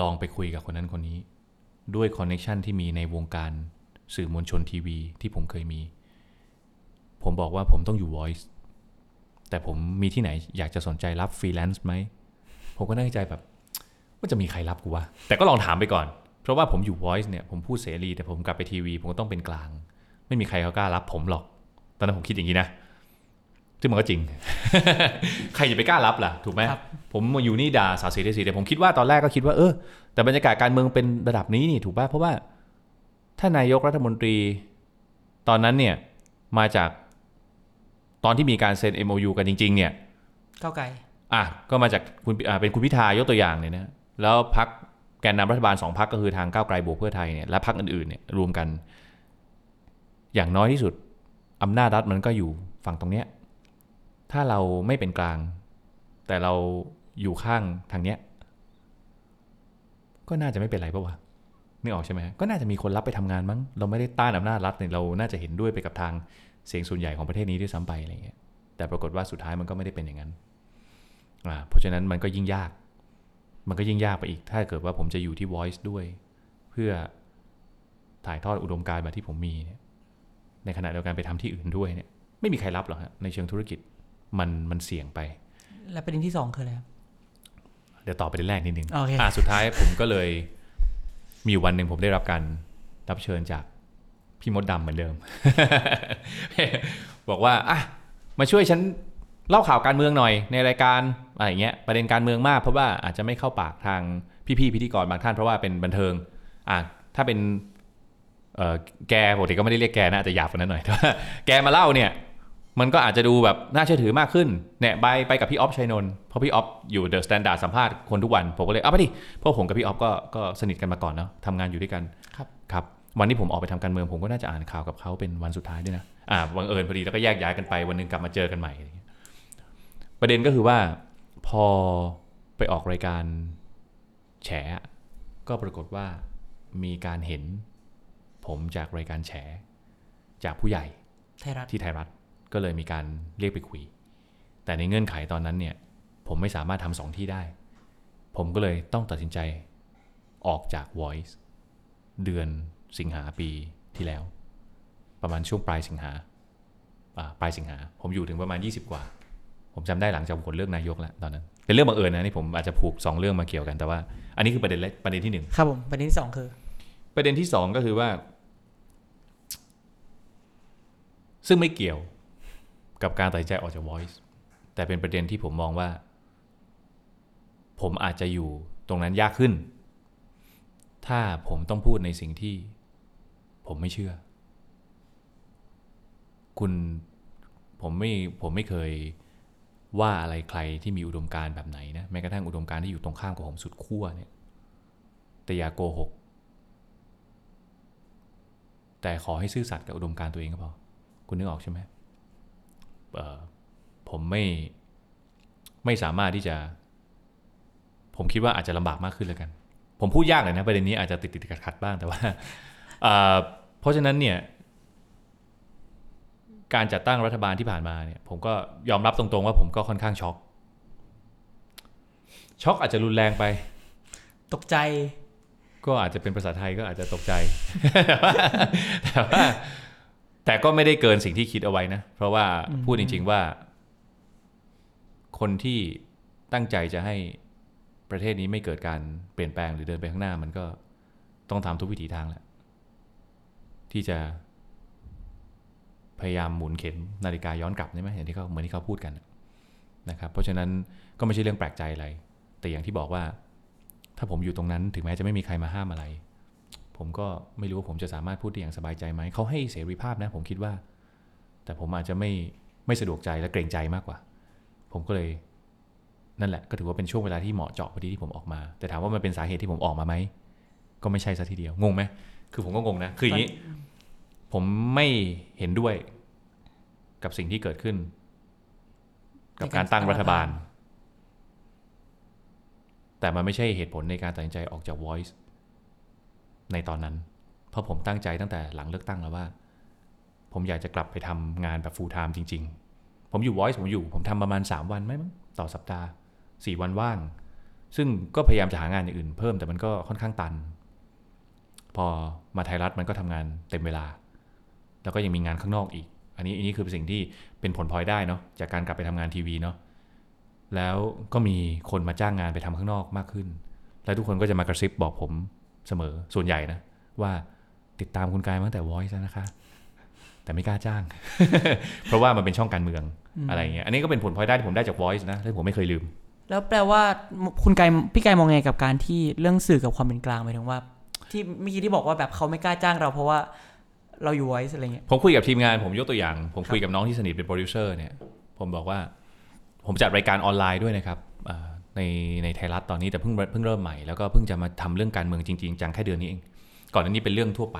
ลองไปคุยกับคนนั้นคนนี้ ด้วย connection ที่มีในวงการสื่อมวลชนทีวีที่ผมเคยมี ผมบอกว่าผมต้องอยู่ Voice แต่ผมมีที่ไหนอยากจะสนใจรับฟรีแลนซ์ไหม ผมก็นั่งใจแบบว่าจะมีใครรับกูวะ แต่ก็ลองถามไปก่อน เพราะว่าผมอยู่ Voice เนี่ยผมพูดเสรี แต่ผมกลับไปทีวี ผมก็ต้องเป็นกลาง ไม่มีใครเขากล้ารับผมหรอก ตอนนั้นผมคิดอย่างนี้นะ ซึ่งมันก็จริง ใครจะไปกล้ารับล่ะ ถูกไหมครับผมมาอยู่นี่ด่าสาวสีได้สีแต่ผมคิดว่าตอนแรกก็คิดว่าเออ แต่บรรยากาศการเมืองเป็นระดับนี้นี่ถูกป่ะ เพราะว่า ถ้านายกรัฐมนตรี ตอนนั้นเนี่ย มาจากตอนที่มีการเซ็น MOU กันจริง ๆ เนี่ยก้าวไกล อะ ก็มาจากคุณอ่าเป็นคุณพิธายกตัวอย่างเนี่ยนะ แล้วพักแกนนำรัฐบาลสองพักก็คือทางก้าวไกลบวกเพื่อไทยเนี่ย และพักอื่นๆเนี่ยรวมกัน อย่างน้อยที่สุดอำนาจรัฐมันก็อยู่ฝั่งตรงเนี้ย ถ้าเราไม่เป็นกลาง แต่เราอยู่ข้างทางเนี้ย ก็น่าจะไม่เป็นไรปะวะนึกออกใช่ไหมฮะก็น่าจะมีคนรับไปทำงานมั้ง เราไม่ได้ต้านอำนาจรัฐเนี่ยเราน่าจะเห็นด้วยไปกับทางเสียงส่วนใหญ่ของประเทศนี้ด้วยซ้ำไปอะไรเงี้ยแต่ปรากฏว่าสุดท้ายมันก็ไม่ได้เป็นอย่างนั้นอ่าเพราะฉะนั้นมันก็ยิ่งยาก มันก็ยิ่งยากไปอีก ถ้าเกิดว่าผมจะอยู่ที่ Voice ด้วย เพื่อถ่ายทอดอุดมการณ์แบบที่ผมมีเนี่ยในขณะเดียวกันไปทำที่อื่นด้วยเนี่ยไม่มีใครรับหรอกฮะในเชิงธุรกิจ มันมันเสี่ยงไป และประเด็นที่สองคืออะไรครับเดี๋ยวต่อไปเรื่องแรกนิดนึงโอเคอ่าสุดท้ายผมก็เลยมีอยู่วันหนึ่งผมได้รับการรับเชิญจากพี่มดดำเหมือนเดิม บอกว่าอะมาช่วยฉันเล่าข่าวการเมืองหน่อยในรายการอะไรอย่างเงี้ยประเด็นการเมืองมากเพราะว่าอาจจะไม่เข้าปากทางพี่ๆพิธีกรบางท่านเพราะว่าเป็นบันเทิงอะถ้าเป็นเอ่อแกปกติก็ไม่ได้เรียกแกนะอาจจะหยาบกว่านั้นหน่อยแต่ว่าแกมาเล่าเนี่ย มันก็อาจจะดูแบบน่าเชื่อถือมากขึ้นเนี่ยไปไปกับพี่ออฟชัยนนท์เพราะพี่ออฟอยู่ THE STANDARD สัมภาษณ์คนทุกวัน ผมก็เลยเอาไปดิเพราะผมกับพี่ออฟก็ก็สนิทกันมาก่อนเนาะทำงานอยู่ด้วยกันครับครับวันที่ผมออกไปทำการเมืองผมก็น่าจะอ่านข่าวกับเขาเป็นวันสุดท้ายด้วยนะอ่าบังเอิญพอดีแล้วก็แยกย้ายกันไปวันหนึ่งกลับมาเจอกันใหม่อะไรเงี้ยประเด็นก็คือว่าพอไปออกรายการแฉก็ปรากฏว่ามีการเห็นผมจากรายการแฉจากผู้ใหญ่ไทยรัฐที่ไทยรัฐ ก็เลยมีการเรียกไปคุย แต่ในเงื่อนไขตอนนั้นเนี่ย ผมไม่สามารถทำสองที่ได้ ผมก็เลยต้องตัดสินใจออกจาก Voice เดือนสิงหาปีที่แล้ว ประมาณช่วงปลายสิงหาอ่าปลายสิงหา ผมอยู่ถึงประมาณ 20 กว่า ผมจำได้หลังจากผลเลือกนายกแล้วตอนนั้น เป็นเรื่องบังเอิญนะนี่ผมอาจจะผูกสองเรื่องมาเกี่ยวกันแต่ว่า อันนี้คือประเด็นแรกประเด็นที่หนึ่งครับผมประเด็นที่สองคือ ประเด็นที่สองก็คือว่า ซึ่งไม่เกี่ยว กับการตัดใจออกจาก Voice แต่เป็นประเด็นที่ผมมองว่า ผมอาจจะอยู่ตรงนั้นยากขึ้น ถ้าผมต้องพูดในสิ่งที่ ผมไม่เชื่อ คุณผมไม่ผมไม่เคยว่าอะไรใครที่มีอุดมการณ์แบบไหนนะแม้กระทั่งอุดมการณ์ที่อยู่ตรงข้ามกับผมสุดขั้วเนี่ยแต่อย่าโกหก แต่ขอให้ซื่อสัตย์กับอุดมการณ์ตัวเองก็พอ คุณนึกออกใช่ไหม ผมไม่ไม่สามารถที่จะ ผมคิดว่าอาจจะลำบากมากขึ้นแล้วกัน ผมพูดยากเลยนะประเด็นนี้อาจจะติดติดขัดขัดๆบ้างแต่ว่าเอ่อเพราะฉะนั้นเนี่ย การจัดตั้งรัฐบาลที่ผ่านมาเนี่ย ผมก็ยอมรับตรงๆว่าผมก็ค่อนข้างช็อกช็อกอาจจะรุนแรงไป ตกใจ ก็อาจจะเป็นภาษาไทยก็อาจจะตกใจแต่ว่า แต่ก็ไม่ได้เกินสิ่งที่คิดเอาไว้นะ เพราะว่าพูดจริง ๆว่า คนที่ตั้งใจจะให้ประเทศนี้ไม่เกิดการเปลี่ยนแปลงหรือเดินไปข้างหน้า มันก็ต้องทำทุกวิถีทางแหละที่จะพยายามหมุนเข็มนาฬิกาย้อนกลับใช่ไหมอย่างที่เขาเหมือนที่เขาพูดกันนะครับเพราะฉะนั้นก็ไม่ใช่เรื่องแปลกใจอะไร แต่อย่างที่บอกว่า ถ้าผมอยู่ตรงนั้นถึงแม้จะไม่มีใครมาห้ามอะไร ผมก็ไม่รู้ว่าผมจะสามารถพูดได้อย่างสบายใจไหม เขาให้เสรีภาพนะผมคิดว่า แต่ผมอาจจะไม่ไม่สะดวกใจและเกรงใจมากกว่า ผมก็เลยนั่นแหละก็ถือว่าเป็นช่วงเวลาที่เหมาะเจาะพอดีที่ผมออกมา แต่ถามว่ามันเป็นสาเหตุที่ผมออกมาไหม ก็ไม่ใช่ซะทีเดียว งงไหม คือผมก็งงนะ คืออย่างนี้ ผมไม่เห็นด้วยกับสิ่งที่เกิดขึ้น กับการตั้งรัฐบาล แต่มันไม่ใช่เหตุผลในการตัดสินใจออกจาก Voice ในตอนนั้น เพราะผมตั้งใจตั้งแต่หลังเลือกตั้งแล้วว่า ผมอยากจะกลับไปทำงานแบบ full time จริง ๆ ผมอยู่ Voice ผมอยู่ ผมทำประมาณ 3 วันไหมมั้งต่อสัปดาห์ 4 วันว่าง ซึ่งก็พยายามจะหางานอย่างอื่นเพิ่มแต่มันก็ค่อนข้างตัน พอมาไทยรัฐมันก็ทำงานเต็มเวลา แล้วก็ยังมีงานข้างนอกอีก อันนี้อันนี้คือเป็นสิ่งที่เป็นผลพลอยได้เนาะจากการกลับไปทำงานทีวีเนาะแล้วก็มีคนมาจ้างงานไปทำข้างนอกมากขึ้น แล้วทุกคนก็จะมากระซิบบอกผม เสมอส่วนใหญ่นะ ว่าติดตามคุณกายมาตั้งแต่ Voice แล้วนะคะ แต่ไม่กล้าจ้าง เพราะว่ามันเป็นช่องการเมืองอะไรเงี้ยอันนี้ก็เป็นผลพลอยได้ที่ผมได้จาก Voice นะที่ผมไม่เคยลืม แล้วแปลว่าคุณกายพี่กายมองไงกับการที่เรื่องสื่อกับความเป็นกลางหมายถึงว่า ที่เมื่อกี้ที่บอกว่าแบบเขาไม่กล้าจ้างเราเพราะว่าเราอยู่ไว้อะไรเงี้ยผมคุยกับทีมงานผมยกตัวอย่าง ผมคุยกับน้องที่สนิทเป็นโปรดิวเซอร์เนี่ย ผมบอกว่า ผมจัดรายการออนไลน์ด้วยนะครับอ่า ในในไทยรัฐตอนนี้แต่เพิ่งเพิ่งเริ่มใหม่แล้วก็เพิ่งจะมาทำเรื่องการเมืองจริง ๆ จังแค่เดือนนี้เอง ก่อนหน้านี้เป็นเรื่องทั่วไป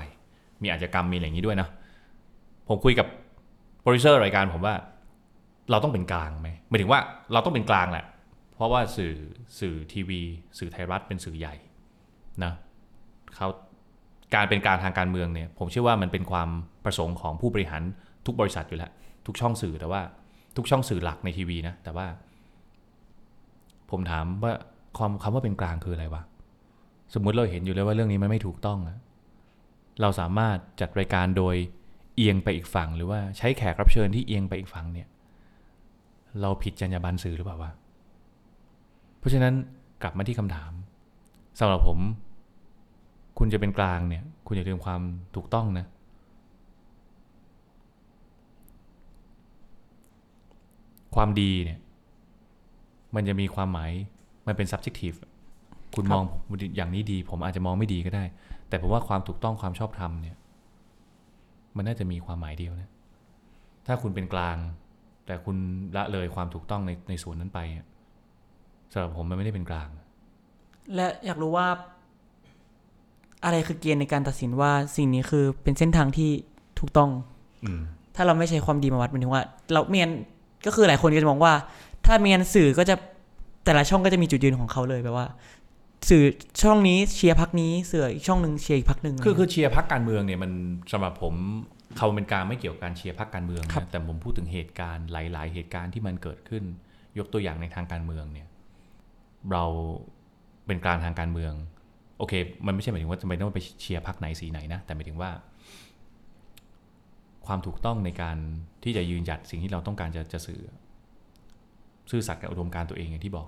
มีอาชญากรรมมีอะไรอย่างนี้ด้วยนะผมคุยกับโปรดิวเซอร์รายการผมว่า เราต้องเป็นกลางไหมหมายถึงว่าเราต้องเป็นกลางแหละ เพราะว่าสื่อสื่อทีวี สื่อไทยรัฐเป็นสื่อใหญ่นะเขาการเป็นกลางทางการเมืองเนี่ยผมเชื่อว่ามันเป็นความประสงค์ของผู้บริหารทุกบริษัทอยู่แล้วทุกช่องสื่อแต่ว่าทุกช่องสื่อหลักในทีวีนะแต่ว่า ผมถามว่าความคำว่าเป็นกลางคืออะไรวะสมมุติเราเห็นอยู่แล้วว่าเรื่องนี้มันไม่ถูกต้องอะเราสามารถจัดรายการโดยเอียงไปอีกฝั่ง หรือว่าใช้แขกรับเชิญที่เอียงไปอีกฝั่งเนี่ยเราผิดจรรยาบรรณสื่อหรือเปล่าวะเพราะฉะนั้นกลับมาที่คำถามสำหรับผม คุณจะเป็นกลางเนี่ย คุณอย่าลืมความถูกต้องนะ ความดีเนี่ย มันจะมีความหมายมันเป็น subjective คุณครับมองอย่างนี้ดี ผมอาจจะมองไม่ดีก็ได้ แต่ผมว่าความถูกต้องความชอบธรรมเนี่ย มันน่าจะมีความหมายเดียวนะถ้าคุณเป็นกลาง แต่คุณละเลยความถูกต้องในในส่วนนั้นไปอะสำหรับผมมันไม่ได้เป็นกลาง และอยากรู้ว่า อะไรคือเกณฑ์ในการตัดสินว่าสิ่งนี้คือเป็นเส้นทางที่ถูกต้อง อืมถ้าเราไม่ใช้ความดีมาวัดหมันถึงว่า เราเมียนก็คือหลายคนก็จะมองว่า ถ้าเมียนสื่อก็จะแต่ละช่องก็จะมีจุดยืนของเขาเลยแบบว่า สื่อช่องนี้เชียร์พักนี้สื่ออีกช่องหนึ่งเชียร์อีกพักหนึ่งคือคือเชียร์พักการเมืองเนี่ยมันสำหรับผมเขาเป็นกลางไม่เกี่ยวกับการเชียร์พักการเมืองครับนะแต่ผมพูดถึงเหตุการณ์หลาย ๆ เหตุการณ์ที่มันเกิดขึ้น ยกตัวอย่างในทางการเมืองเนี่ย เราเป็นกลางทางการเมือง โอเค มันไม่ใช่หมายถึงว่าจะไม่ต้องไปเชียร์พักไหนสีไหนนะแต่หมายถึงว่า ความถูกต้องในการที่จะยืนหยัดสิ่งที่เราต้องการจะจะสื่อ ซื่อสัตย์กับอุดมการณ์ตัวเองอย่างที่บอก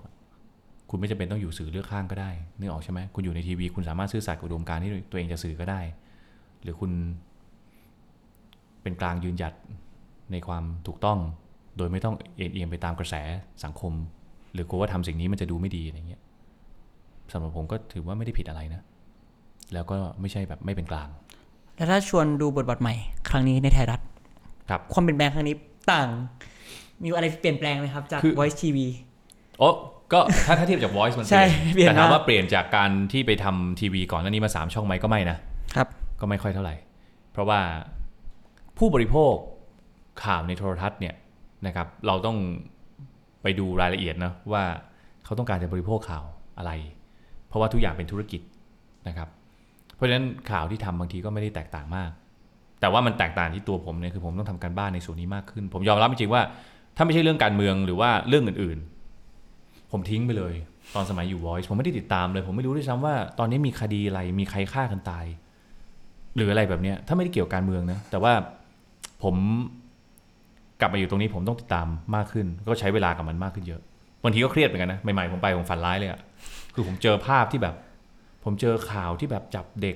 คุณไม่จำเป็นต้องอยู่สื่อเลือกข้างก็ได้นึกออกใช่ไหมคุณอยู่ในทีวีคุณสามารถซื่อสัตย์กับอุดมการณ์ที่ตัวเองจะสื่อก็ได้ หรือคุณเป็นกลางยืนหยัดในความถูกต้อง โดยไม่ต้องเอ็นเอียงไปตามกระแสสังคม หรือกลัวว่าทำสิ่งนี้มันจะดูไม่ดีอะไรเงี้ยสำหรับผมก็ถือว่าไม่ได้ผิดอะไรนะ แล้วก็ไม่ใช่แบบไม่เป็นกลาง แล้วถ้าชวนดูบทบาทใหม่ ครั้งนี้ในไทยรัฐ ครับ ความเปลี่ยนแปลงครั้งนี้ต่าง มีอะไรเปลี่ยนแปลงไหมครับ จากคือ Voice TV โอ้ก็ถ้าถ้าเทียบจาก voice มันเปใช่ลี่ยนเปลี่ยนแต่ถามมากว่าเปลี่ยนจากการที่ไปทำทีวีก่อนหน้านี้มาสามช่องไหมก็ไม่นะครับ ก็ไม่ค่อยเท่าไหร่ เพราะว่าผู้บริโภคข่าวในโทรทัศน์เนี่ยนะครับ เราต้องไปดูรายละเอียดนะว่าเขาต้องการจะบริโภคข่าวอะไร เพราะว่าทุกอย่างเป็นธุรกิจนะครับ เพราะฉะนั้นข่าวที่ทำบางทีก็ไม่ได้แตกต่างมาก แต่ว่ามันแตกต่างที่ตัวผมเนี่ยคือผมต้องทำการบ้านในส่วนนี้มากขึ้น ผมยอมรับจริงๆว่า ถ้าไม่ใช่เรื่องการเมืองหรือว่าเรื่องอื่นๆ ผมทิ้งไปเลย ตอนสมัยอยู่ Voice ผมไม่ได้ติดตามเลย ผมไม่รู้ด้วยซ้ำว่าตอนนี้มีคดีอะไรมีใครฆ่ากันตาย หรืออะไรแบบเนี้ยถ้าไม่ได้เกี่ยวกับการเมืองนะแต่ว่าผมกลับมาอยู่ตรงนี้ผมต้องติดตามมากขึ้น ก็ใช้เวลากับมันมากขึ้นเยอะบางทีก็เครียดเหมือนกันนะใหม่ๆผมไปผมฝันร้ายเลยอะคือผมเจอภาพที่แบบ ผมเจอข่าวที่แบบจับเด็ก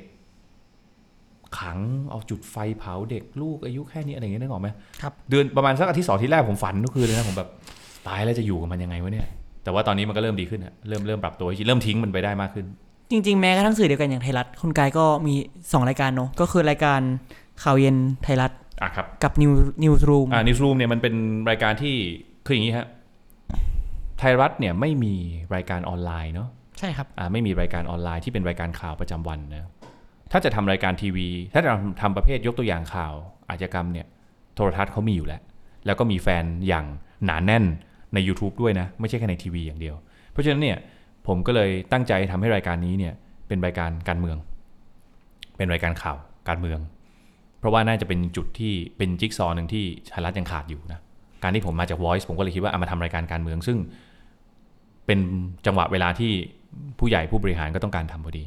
ขังเอาจุดไฟเผาเด็กลูกอายุแค่นี้อะไรอย่างเงี้ยนึกออกไหมครับเดือนประมาณสักอาทิตย์สองอาที่แรกผมฝันทุกคืนเลยนะผมแบบตายแล้วจะอยู่กับมันยังไงวะเนี่ย แต่ว่าตอนนี้มันก็เริ่มดีขึ้นอะเริ่มเริ่มปรับตัวเริ่มทิ้งมันไปได้มากขึ้น จริง ๆ แม้กระทั่งสื่อเดียวกันอย่างไทยรัฐคุณกายก็มี 2 รายการเนอะก็คือรายการข่าวเย็นไทยรัฐอะครับกับ New Newsroom อ่านิวส์รูมเนี่ยมันเป็นรายการที่คืออย่างนี้ฮะไทยรัฐเนี่ยไม่มีรายการออนไลน์เนาะใช่ครับอ่าไม่มีรายการออนไลน์ที่เป็นรายการข่าวประจำวันนะ ถ้าจะทำรายการทีวี ถ้าจะทำประเภทยกตัวอย่างข่าวอาชญากรรมเนี่ยโทรทัศน์เขามีอยู่แล้ว แล้วก็มีแฟนอย่างหนาแน่นใน YouTube ด้วยนะ ไม่ใช่แค่ในทีวีอย่างเดียว เพราะฉะนั้นเนี่ยผมก็เลยตั้งใจทำให้รายการนี้เนี่ยเป็นรายการการเมือง เป็นรายการข่าวการเมือง เพราะว่าน่าจะเป็นจุดที่เป็นจิ๊กซอว์หนึ่งที่ไทยรัฐยังขาดอยู่นะการที่ผมมาจาก Voice ผมก็เลยคิดว่าเอามาทำรายการการเมือง ซึ่งเป็นจังหวะเวลาที่ผู้ใหญ่ผู้บริหารก็ต้องการทำพอดี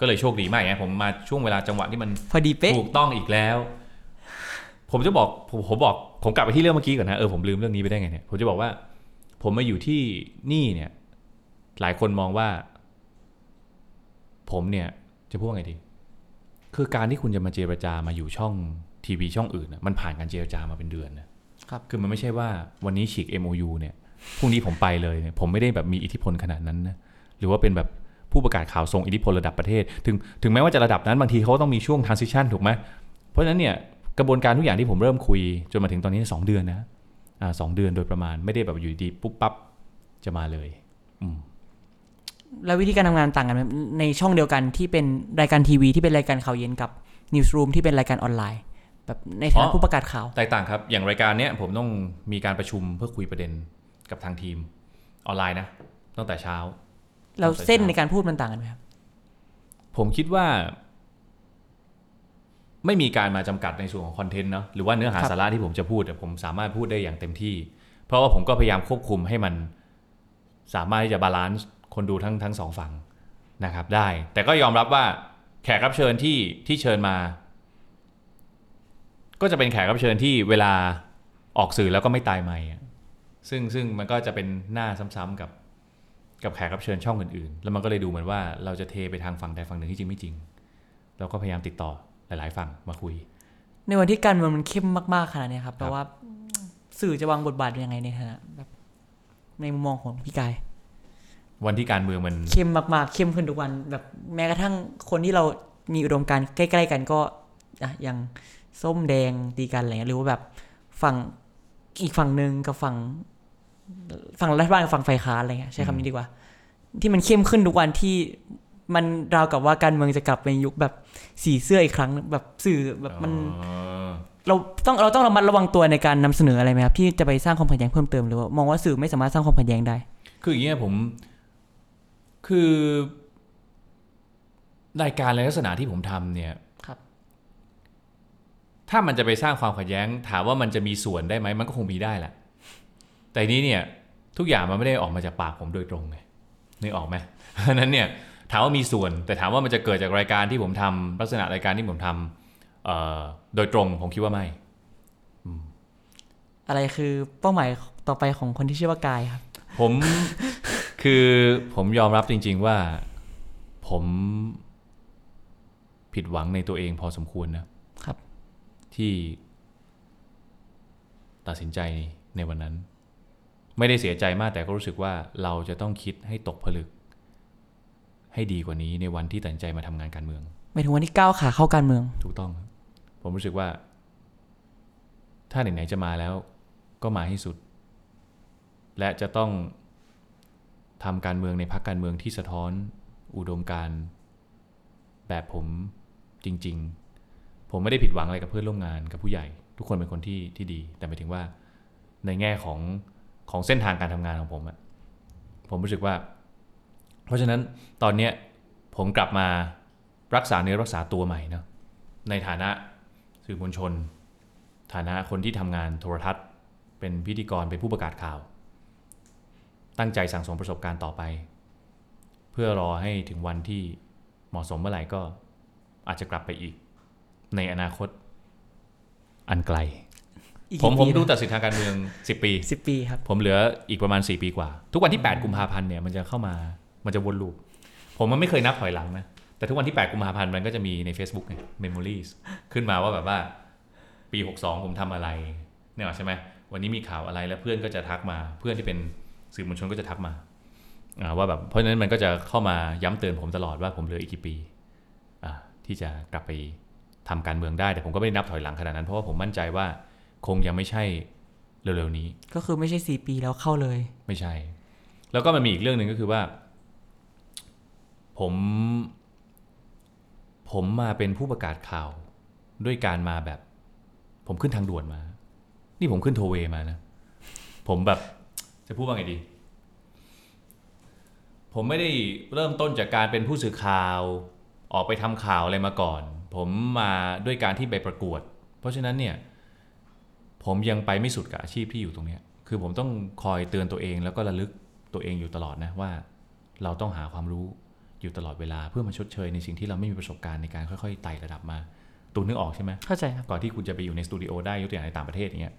ก็เลยโชคดีมากไงผมมาช่วงเวลาจังหวะที่มันพอดีเป๊ะถูกต้องอีกแล้ว ผมจะบอกผมผมบอกผมกลับไปที่เรื่องเมื่อกี้ก่อนนะเออผมลืมเรื่องนี้ไปได้ไงเนี่ยผมจะบอกว่า ผมมาอยู่ที่นี่เนี่ย หลายคนมองว่า ผมเนี่ยจะพูดว่าไงดี คือการที่คุณจะมาเจรจามาอยู่ช่องทีวีช่องอื่นน่ะมันผ่านการเจรจามาเป็นเดือนนะครับคือมันไม่ใช่ว่าวันนี้ฉีก MOU เนี่ยพรุ่งนี้ผมไปเลยเนี่ยผมไม่ได้แบบมีอิทธิพลขนาดนั้นนะหรือว่าเป็นแบบ ผู้ประกาศข่าวทรงอิทธิพลระดับประเทศ ถึงถึงแม้ว่าจะระดับนั้นบางทีเขาต้องมีช่วง transition ถูกไหมเพราะฉะนั้นเนี่ยกระบวนการทุกอย่างที่ผมเริ่มคุย จนมาถึงตอนนี้ 2 เดือนนะอ่าสองเดือนโดยประมาณไม่ได้แบบอยู่ดีปุ๊บปั๊บจะมาเลยอืมแล้ววิธีการทำงานต่างกันไหมในช่องเดียวกันที่เป็นรายการทีวีที่เป็นรายการข่าวเย็นกับ Newsroom ที่เป็นรายการออนไลน์ แบบในฐานะผู้ประกาศข่าวแตกต่างครับ อย่างรายการเนี้ยผมต้องมีการประชุมเพื่อคุยประเด็นกับทางทีมออนไลน์นะตั้งแต่เช้า แล้วเส้นในการพูดมันต่างกันไหมครับ ผมคิดว่า ไม่มีการมาจำกัดในส่วนของ content เนาะหรือว่าเนื้อหาครับสาระที่ผมจะพูดแต่ผมสามารถพูดได้อย่างเต็มที่ เพราะว่าผมก็พยายามควบคุมให้มัน สามารถที่จะ balance คนดูทั้งทั้งสองฝั่งนะครับ ได้ แต่ก็ยอมรับว่าแขกรับเชิญที่ที่เชิญมา ก็จะเป็นแขกรับเชิญที่เวลาออกสื่อแล้วก็ไม่ตายใหม่อะซึ่งซึ่งมันก็จะเป็นหน้าซ้ำๆกับ กับแขกรับเชิญช่องอื่นๆ แล้วมันก็เลยดูเหมือนว่าเราจะเทไปทางฝั่งใดฝั่งหนึ่งที่จริงไม่จริง เราก็พยายามติดต่อหลาย ๆ ฝั่งมาคุย ในวันที่การเมืองมันเข้มมากๆขนาดเนี้ยครับแปลว่าสื่อจะวางบทบาทยังไงในฐานะแบบในมุมมองของพี่กาย วันที่การเมืองมันเข้มมากๆเข้มขึ้นทุกวัน แบบแม้กระทั่งคนที่เรามีอุดมการณ์ใกล้ ๆ กันก็อะอย่างส้มแดงตีกันอะไรเงี้ยหรือว่าแบบฝั่งอีกฝั่งหนึ่งกับฝั่ง ฝั่งรัฐบาลกับฝั่งฝ่ายค้านอะไรเงี้ยใช้คำนี้ดีกว่า ที่มันเข้มขึ้นทุกวันที่มันราวกับว่าการเมืองจะกลับไปยุคแบบสีเสื้ออีกครั้งแบบสื่อแบบมันอ๋อเราต้องเราต้องระมัดระวังตัวในการนำเสนออะไรไหมครับที่จะไปสร้างความขัดแย้งเพิ่มเติมหรือว่ามองว่าสื่อไม่สามารถสร้างความขัดแย้งได้ คืออย่างเงี้ยผม คือรายการในลักษณะที่ผมทำเนี่ยครับ ถ้ามันจะไปสร้างความขัดแย้ง ถามว่ามันจะมีส่วนได้ไหมมันก็คงมีได้แหละ แต่ทีนี้เนี่ยทุกอย่างมันไม่ได้ออกมาจากปากผมโดยตรงไงนึกออกไหมเพราะฉะนั้นเนี่ยถามว่ามีส่วน แต่ถามว่ามันจะเกิดจากรายการที่ผมทำลักษณะรายการที่ผมทำเอ่อโดยตรงผมคิดว่าไม่อะไรคือเป้าหมายต่อไปของคนที่ชื่อว่ากายครับ ผมคือผมยอมรับจริง ๆว่าผมผิดหวังในตัวเองพอสมควรนะครับ ที่ตัดสินใจในวันนั้น ไม่ได้เสียใจมากแต่ก็รู้สึกว่าเราจะต้องคิดให้ตกผลึก ให้ดีกว่านี้ในวันที่ตัดสินใจมาทำงานการเมืองหมายถึงวันที่ก้าวขาเข้าการเมือง ถูกต้องครับผมรู้สึกว่า ถ้าไหนๆจะมาแล้ว ก็มาให้สุด และจะต้องทำการเมืองในพรรคการเมืองที่สะท้อนอุดมการณ์แบบผมจริง ๆ ผมไม่ได้ผิดหวังอะไรกับเพื่อนร่วมงานกับผู้ใหญ่ ทุกคนเป็นคนที่ที่ดี แต่หมายถึงว่าในแง่ของ ของเส้นทางการทำงานของผมอะผมรู้สึกว่า เพราะฉะนั้นตอนเนี้ยผมกลับมารักษาเนื้อรักษาตัวใหม่เนาะในฐานะสื่อมวลชน ฐานะคนที่ทำงานโทรทัศน์ เป็นพิธีกรเป็นผู้ประกาศข่าว ตั้งใจสั่งสมประสบการณ์ต่อไป เพื่อรอให้ถึงวันที่เหมาะสมเมื่อไหร่ก็อาจจะกลับไปอีก ในอนาคตอันไกล อีกผมกี่ผมปีดูนะตัดสินทางการเมือง 10 ปีสิบปีครับ ผมเหลืออีกประมาณ 4 ปีกว่า ทุกวันที่ 8 กุมภาพันธ์เนี่ยมันจะเข้ามามันจะวนลูป ผมมันไม่เคยนับถอยหลังนะ แต่ทุกวันที่ 8 กุมภาพันธ์มันก็จะมีใน Facebook ไง Memories ขึ้นมาว่าแบบว่าปี 62 ผมทำอะไรเนี่ยใช่ไหมวันนี้มีข่าวอะไรแล้วเพื่อนก็จะทักมา เพื่อนที่เป็นสื่อมวลชนก็จะทักมาอ่าว่าแบบเพราะฉะนั้นมันก็จะเข้ามาย้ำเตือนผมตลอดว่าผมเหลืออีกกี่ปีอ่าที่จะกลับไปทำการเมืองได้แต่ผมก็ไม่ได้นับถอยหลังขนาดนั้นเพราะว่าผมมั่นใจว่า คงยังไม่ใช่เร็วๆนี้ ก็คือไม่ใช่สี่ปีแล้วเข้าเลย ไม่ใช่ แล้วก็มันมีอีกเรื่องหนึ่งก็คือว่า ผม ผมมาเป็นผู้ประกาศข่าว ด้วยการมาแบบ ผมขึ้นทางด่วนมา นี่ผมขึ้นโทเวย์มานะ ผมแบบจะพูดว่าไงดี ผมไม่ได้เริ่มต้นจากการเป็นผู้สื่อข่าว ออกไปทำข่าวอะไรมาก่อน ผมมาด้วยการที่ไปประกวด เพราะฉะนั้นเนี่ย ผมยังไปไม่สุดกับอาชีพที่อยู่ตรงเนี้ยคือผมต้องคอยเตือนตัวเองแล้วก็ระลึกตัวเองอยู่ตลอดนะว่า เราต้องหาความรู้อยู่ตลอดเวลาเพื่อมาชดเชยในสิ่งที่เราไม่มีประสบการณ์ในการค่อยๆไต่ระดับมาตูนนึกออกใช่ไหมเข้าใจครับก่อนที่คุณจะไปอยู่ในสตูดิโอได้ยกตัวอย่างในต่างประเทศอย่างเงี้ย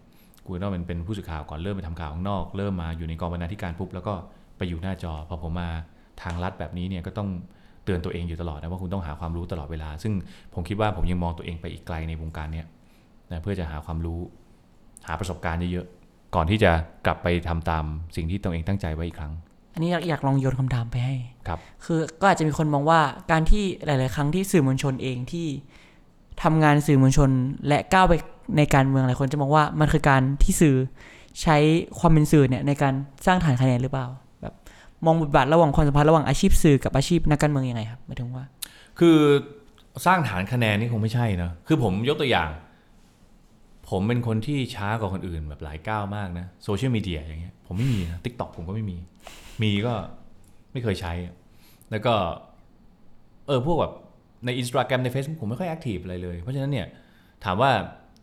คุณต้องเป็นเป็นผู้สื่อข่าวก่อนเริ่มไปทำข่าวข้างนอก เริ่มมาอยู่ในกองบรรณาธิการปุ๊บแล้วก็ไปอยู่หน้าจอพอผมมาทางลัดแบบนี้เนี่ยก็ต้องเตือนตัวเองอยู่ตลอดนะว่าคุณต้องหาความรู้ตลอดเวลา ซึ่งผมคิดว่าผมยังมองตัวเองไปอีกไกลในวงการเนี้ยนะเพื่อจะหาความรู้ หาประสบการณ์เยอะๆ ก่อนที่จะกลับไปทำตามสิ่งที่ตัวเองตั้งใจไว้อีกครั้ง อันนี้อยากอยากลองโยนคำถามไปให้ครับ คือก็อาจจะมีคนมองว่าการที่หลาย ๆ ครั้งที่สื่อมวลชนเองที่ทำงานสื่อมวลชน และก้าวไปในการเมืองหลายคนจะมองว่ามันคือการที่สื่อใช้ความเป็นสื่อเนี่ยในการสร้างฐานคะแนนหรือเปล่า แบบมองบทบาทระหว่างความสัมพันธ์ระหว่างอาชีพสื่อกับอาชีพนักการเมืองยังไงครับหมายถึงว่า คือสร้างฐานคะแนนนี่คงไม่ใช่นะคือผมยกตัวอย่าง ผมเป็นคนที่ช้ากว่าคนอื่นแบบหลายก้าวมากนะโซเชียลมีเดียอย่างเงี้ยผมไม่มีนะ TikTok ผมก็ไม่มี มีก็ไม่เคยใช้ แล้วก็ เออพวกแบบใน Instagram ใน Facebook ผมไม่ค่อย active อะไรเลย เพราะฉะนั้นเนี่ยถามว่า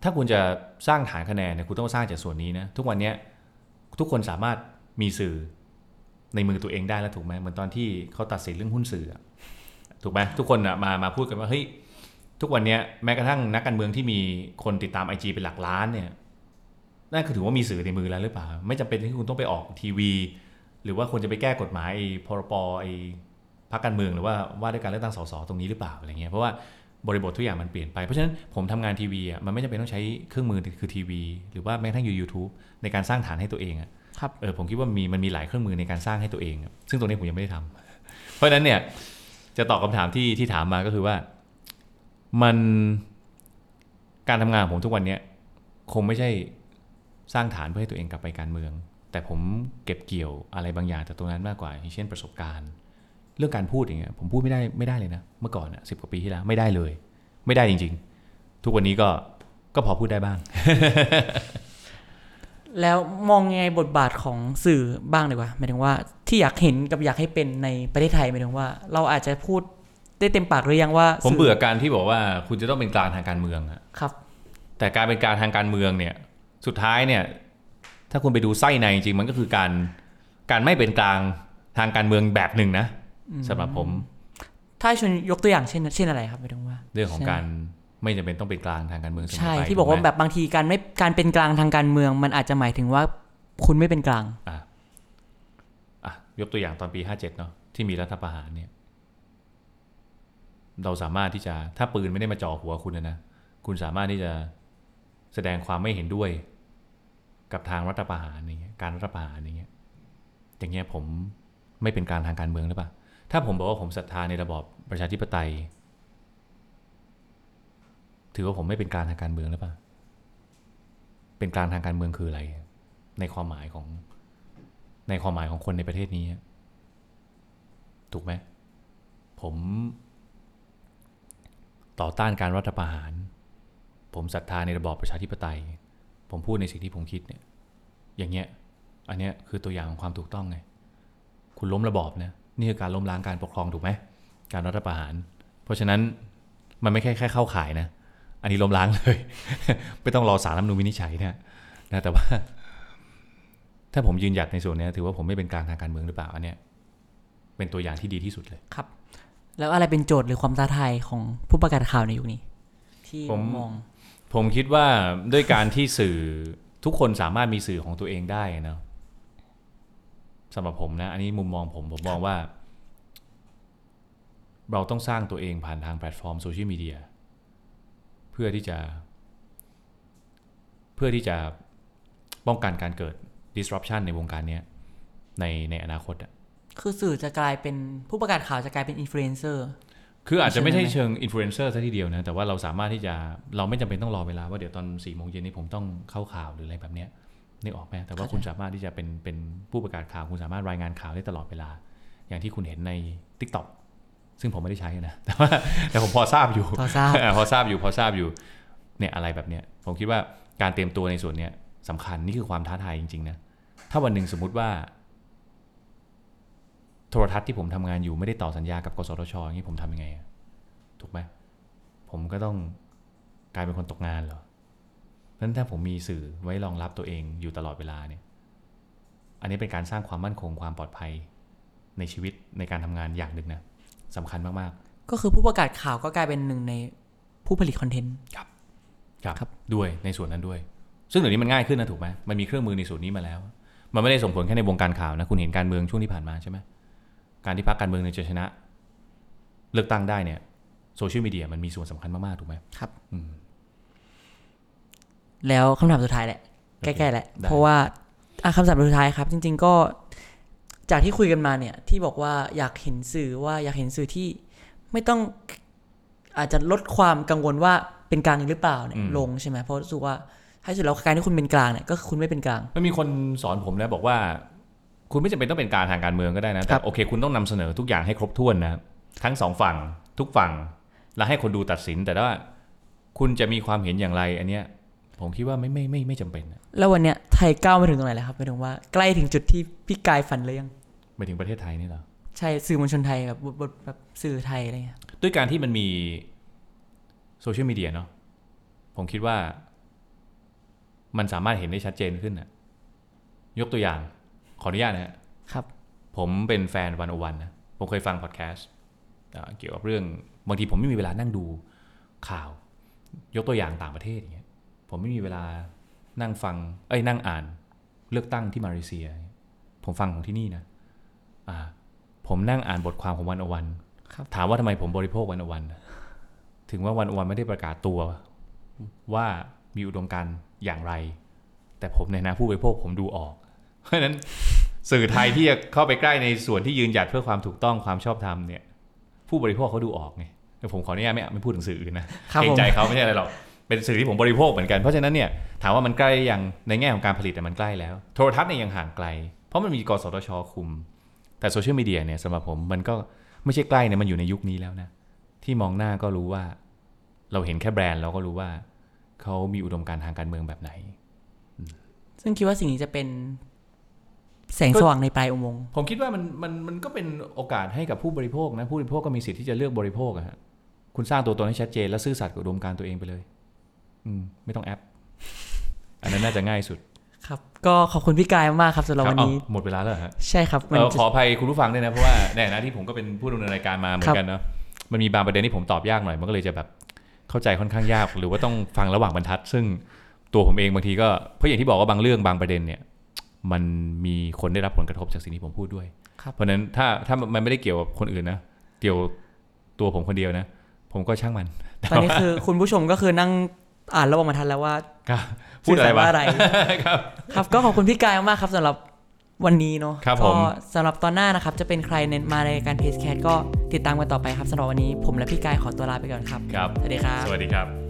ถ้าคุณจะสร้างฐานคะแนนเนี่ยคุณต้องสร้างจากส่วนนี้นะ ทุกวันเนี้ยทุกคนสามารถมีสื่อในมือตัวเองได้แล้วถูกไหมเหมือนตอนที่เขาตัดสินเรื่องหุ้นสื่อถูกไหมทุกคนอะมามาพูดกันว่าเฮ้ย ทุกวันเนี้ยแม้กระทั่งนักการเมืองที่มีคนติดตามไอจเป็นหลักล้านเนี่ยนั่นคือถือว่ามีสื่อในมือแล้วหรือเปล่า ไม่จำเป็นที่คุณต้องไปออกทีวี หรือว่าควรจะไปแก้กฎหมายไอ้พรปไอ้พรรคการเมืองหรือว่าว่าด้วยการเลือกตั้งสสตรงนี้หรือเปล่าอะไรเงี้ยเพราะว่าบริบททุกอย่างมันเปลี่ยนไป เพราะฉะนั้นผมทำงานทีวีอะมันไม่จำเป็นต้องใช้เครื่องมือคือทีวี หรือว่าแม้กระทั่งยูทูบในการสร้างฐานให้ตัวเองอะครับเออผมคิดว่ามีมันมีหลายเครื่องมือในการสร้างให้ตัวเองอะซึ่งตรงนี้ผมยังไม่ได้ทำเพราะฉะนั้นเนี่ยจะตอบคำถามที่ที่ถามมาก็คือว่า มันการทำงานของผมทุกวันเนี้ยคงไม่ใช่สร้างฐานเพื่อให้ตัวเองกลับไปการเมือง แต่ผมเก็บเกี่ยวอะไรบางอย่างจากตรงนั้นมากกว่าเช่นประสบการณ์ เรื่องการพูดอย่างเงี้ยผมพูดไม่ได้ไม่ได้เลยนะ เมื่อก่อนอะสิบกว่าปีที่แล้วไม่ได้เลย ไม่ได้จริง ๆ ทุกวันนี้ก็ก็พอพูดได้บ้าง แล้วมองยังไงบทบาทของสื่อบ้างดีกว่าหมายถึงว่าที่อยากเห็นกับอยากให้เป็นในประเทศไทยหมายถึงว่า เราอาจจะพูด ได้เต็มปากหรือยังว่า ผมสื่เบื่อการที่บอกว่าคุณจะต้องเป็นกลางทางการเมืองอะครับ แต่การเป็นกลางทางการเมืองเนี่ย สุดท้ายเนี่ย ถ้าคุณไปดูไส้ในจริงๆมันก็คือการการไม่เป็นกลางทางการเมืองแบบหนึ่งนะสำหรับผม ถ้าให้ชวนยกตัวอย่างเช่นเช่นอะไรครับหมายถึงว่า เรื่องของใช่การไม่จำเป็นต้องเป็นกลางทางการเมืองเสมอใช่ไปที่บอกว่าถูไหมแบบบางทีการไม่การเป็นกลางทางการเมือง มันอาจจะหมายถึงว่าคุณไม่เป็นกลางอะอะยกตัวอย่างตอนปี57เนาะที่มีรัฐประหารเนี่ย เราสามารถที่จะถ้าปืนไม่ได้มาจ่อหัวคุณนะนะ คุณสามารถที่จะแสดงความไม่เห็นด้วย กับทางรัฐประหารอย่างเงี้ยการรัฐประหารอย่างเงี้ยอย่างเงี้ยผมไม่เป็นกางทางการเมืองหรือเปล่าถ้าผมบอกว่าผมศรัทธาในระบอบประชาธิปไตย ถือว่าผมไม่เป็นกางทางการเมืองหรือเปล่าเป็นกางทางการเมืองคืออะไร ในความหมายของในความหมายของคนในประเทศนี้ ถูกไหมผม ต่อต้านการรัฐประหาร ผมศรัทธาในระบอบประชาธิปไตย ผมพูดในสิ่งที่ผมคิดเนี่ย อย่างเงี้ย อันเนี้ยคือตัวอย่างของความถูกต้องไง คุณล้มระบอบนะ นี่คือการล้มล้างการปกครองถูกไหม การรัฐประหาร เพราะฉะนั้นมันไม่แค่แค่เข้าข่ายนะ อันนี้ล้มล้างเลย ไม่ต้องรอสารรัฐมนูญวินิจฉัยนะนะ แต่ว่า ถ้าผมยืนหยัดในส่วนนี้ถือว่าผมไม่เป็นกลางทางการเมืองหรือเปล่า อันเนี้ยเป็นตัวอย่างที่ดีที่สุดเลย ครับ แล้วอะไรเป็นโจทย์หรือความท้าทายของผู้ประกาศข่าวในยุคนี้ ที่ผมมอง ผมคิดว่าด้วยการที่สื่อทุกคนสามารถมีสื่อของตัวเองได้นะสำหรับผมนะ อันนี้มุมมองผมผมมองว่า เราต้องสร้างตัวเองผ่านทางแพลตฟอร์มโซเชียลมีเดียเพื่อที่จะ เพื่อที่จะป้องกันการเกิด disruption ในวงการนี้ในในอนาคตอะ คือสื่อจะกลายเป็นผู้ประกาศข่าวจะกลายเป็นอินฟลูเอนเซอร์คืออาจจะไม่ใช่ใช่ไหมเชิงอินฟลูเอนเซอร์ซะทีเดียวนะ แต่ว่าเราสามารถที่จะเราไม่จำเป็นต้องรอเวลาว่าเดี๋ยวตอน4ี่โมงเย็นนี้ผมต้องเข้าข่าวหรืออะไรแบบเนี้ยนึกออกไหมแต่ว่าคุณสามารถที่จะเป็นเป็นผู้ประกาศข่าวคุณสามารถรายงานข่าวได้ตลอดเวลา อย่างที่คุณเห็นใน TikTok ซึ่งผมไม่ได้ใช้นะแต่ว่าแต่ผมพอทราบอยู่พอทราบพอทราบอยู่พอทราบอยู่เนี่ยอะไรแบบเนี้ยผมคิดว่าการเตรียมตัวในส่วนเนี้ยสำคัญนี่คือความท้าทายจริงๆนะถ้าวันหนึ่งสมมุติว่า โทรทัศน์ที่ผมทำงานอยู่ไม่ได้ต่อสัญญากับกสทชอย่างนี้ผมทำยังไงอะถูกไหมผมก็ต้องกลายเป็นคนตกงานเหรอเพราะฉะนั้นถ้าผมมีสื่อไว้รองรับตัวเองอยู่ตลอดเวลาเนี่ย อันนี้เป็นการสร้างความมั่นคงความปลอดภัยในชีวิตในการทำงานอย่างหนึ่งนะสำคัญมากๆ ก็คือผู้ประกาศข่าวก็กลายเป็นหนึ่งในผู้ผลิตคอนเทนต์ครับครับด้วยในส่วนนั้นด้วย ซึ่งเดี๋ยวนี้มันง่ายขึ้นนะถูกไหมมันมีเครื่องมือในส่วนนี้มาแล้ว มันไม่ได้ส่งผลแค่ในวงการข่าวนะคุณเห็นการเมืองช่วงที่ผ่านมาใช่ไหม การที่พรรคการเมืองหนึ่งจะชนะ เลือกตั้งได้เนี่ยโซเชียลมีเดียมันมีส่วนสำคัญมาก ๆ ถูกไหมครับอืมแล้วคำถามสุดท้ายแหละโอเคใกล้ๆแหละได้เพราะว่าอะคำถามสุดท้ายครับ จริง ๆ ก็จากที่คุยกันมาเนี่ย ที่บอกว่าอยากเห็นสื่อว่าอยากเห็นสื่อที่ไม่ต้องอาจจะลดความกังวลว่าเป็นกลางหรือเปล่าเนี่ยลงใช่ไหมเพราะรู้สึกว่าให้สุดแล้วการที่คุณเป็นกลางเนี่ยก็คือคุณไม่เป็นกลางมันมีคนสอนผมนะบอกว่า คุณไม่จำเป็นต้องเป็นการทางการเมืองก็ได้นะคแต่รับโอเค คุณต้องนำเสนอทุกอย่างให้ครบถ้วนนะทั้งสองฝั่งทุกฝั่ง แล้วให้คนดูตัดสินแต่ว่าคุณจะมีความเห็นอย่างไรอันเนี้ยผมคิดว่าไม่ไม่ไม่ไม่จำเป็นนะแล้ววันเนี้ยไทยก้าวมาถึงตรงไหนแล้วครับหมายถึงว่าใกล้ถึงจุดที่พี่กายฝันเลยยังไปถึงประเทศไทยนี่เหรอใช่สื่อมวลชนไทยแบบบทบทแบบสื่อไทยอะไรเงี้ยด้วยการที่มันมีโซเชียลมีเดียเนาะผมคิดว่า มันสามารถเห็นได้ชัดเจนขึ้นนะยกตัวอย่าง ขออนุญาตนะฮะครับ ผมเป็นแฟนวันโอวันนะ ผมเคยฟังพอดแคสต์อ่าเกี่ยวกับเรื่อง บางทีผมไม่มีเวลานั่งดูข่าว ยกตัวอย่างต่างประเทศอย่างเงี้ย ผมไม่มีเวลานั่งฟัง เอ้ยนั่งอ่าน เลือกตั้งที่มาเลเซีย ผมฟังของที่นี่นะ อ่า ผมนั่งอ่านบทความของวันโอวันครับถามว่าทำไมผมบริโภควันโอวัน ถึงว่าวันโอวันไม่ได้ประกาศตัว ว่ามีอุดมการณ์อย่างไร แต่ผมในฐานะผู้บริโภคผมดูออก เพราะฉะนั้นสื่อไทยที่จะเข้าไปใกล้ในส่วนที่ยืนหยัดเพื่อความถูกต้องความชอบธรรมเนี่ย ผู้บริโภคเขาดูออกไงแต่ผมขออนุญาตไม่ไม่พูดถึงสื่ออื่นนะครับเกรผงมใจเขาไม่ใช่อะไรหรอกเป็นสื่อที่ผมบริโภคเหมือนกันเพราะฉะนั้นเนี่ยถามว่ามันใกล้ยังในแง่ของการผลิตแต่ยมันใกล้แล้ว โทรทัศน์เนี่ยยังห่างไกล เพราะมันมีกสทชคุม แต่โซเชียลมีเดียเนี่ยสำหรับผมมันก็ไม่ใช่ใกล้เนี่ยมันอยู่ในยุคนี้แล้วนะที่มองหน้าก็รู้ว่า เราเห็นแค่แบรนด์เราก็รู้ว่าเขามีอุดมการณ์ทางการเมืองแบบไหน ซึ่งคิดว่าสิ่งนี้จะเป็น แสงสว่างในปลายอุโมงค์ผมคิดว่ามันมันมันก็เป็นโอกาสให้กับผู้บริโภคนะผู้บริโภคก็มีสิทธิ์ที่จะเลือกบริโภคอะฮะคุณสร้างตัวตนให้ชัดเจน และซื่อสัตย์กับอุดมการณ์ตัวเองไปเลย อืม ไม่ต้องแอป อันนั้นน่าจะง่ายสุด ครับ ก็ขอบคุณพี่กายมากๆครับสำหรับครัวับนนี้เอ้าหมดเวลาแล้วเหรอฮะใช่ครับมันเออจะขออภัยคุณผู้ฟังด้วยนะเพราะว่าในฐานะที่ผมก็เป็นผู้ดำเนินรายการมาเหมือนกันเนาะมันมีบางประเด็นที่ผมตอบยากหน่อยมันก็เลยจะแบบเข้าใจค่อนข้างยาก หรือว่าต้องฟังระหว่างบรรทัด ซึ่งตัวผมเองบางทีก็เพราะอย่างที่บอกว่าบางเรื่องบางประเด็นเนี่ย มันมีคนได้รับผลกระทบจากสิ่งที่ผมพูดด้วยครับเพราะฉะนั้นถ้าถ้ามันไม่ได้เกี่ยวกับคนอื่นนะเกี่ยวตัวผมคนเดียวนะ ผมก็ช่างมันตอนนี้คือคุณผู้ชมก็คือนั่งอ่านระบบมาทันแล้วว่าครับพูดอะไรสื่วะสาอะไรครับ ครับก็ขอบคุณพี่กายมากๆครับสำหรับวันนี้เนาะครับก็ผมสำหรับตอนหน้านะครับ จะเป็นใครเน้นมาในการเพจแคทก็ติดตามกันต่อไปครับสำหรับวันนี้ผมและพี่กายขอตัวลาไปก่อนครับครับสวัสดีครับ สวัสดีครับ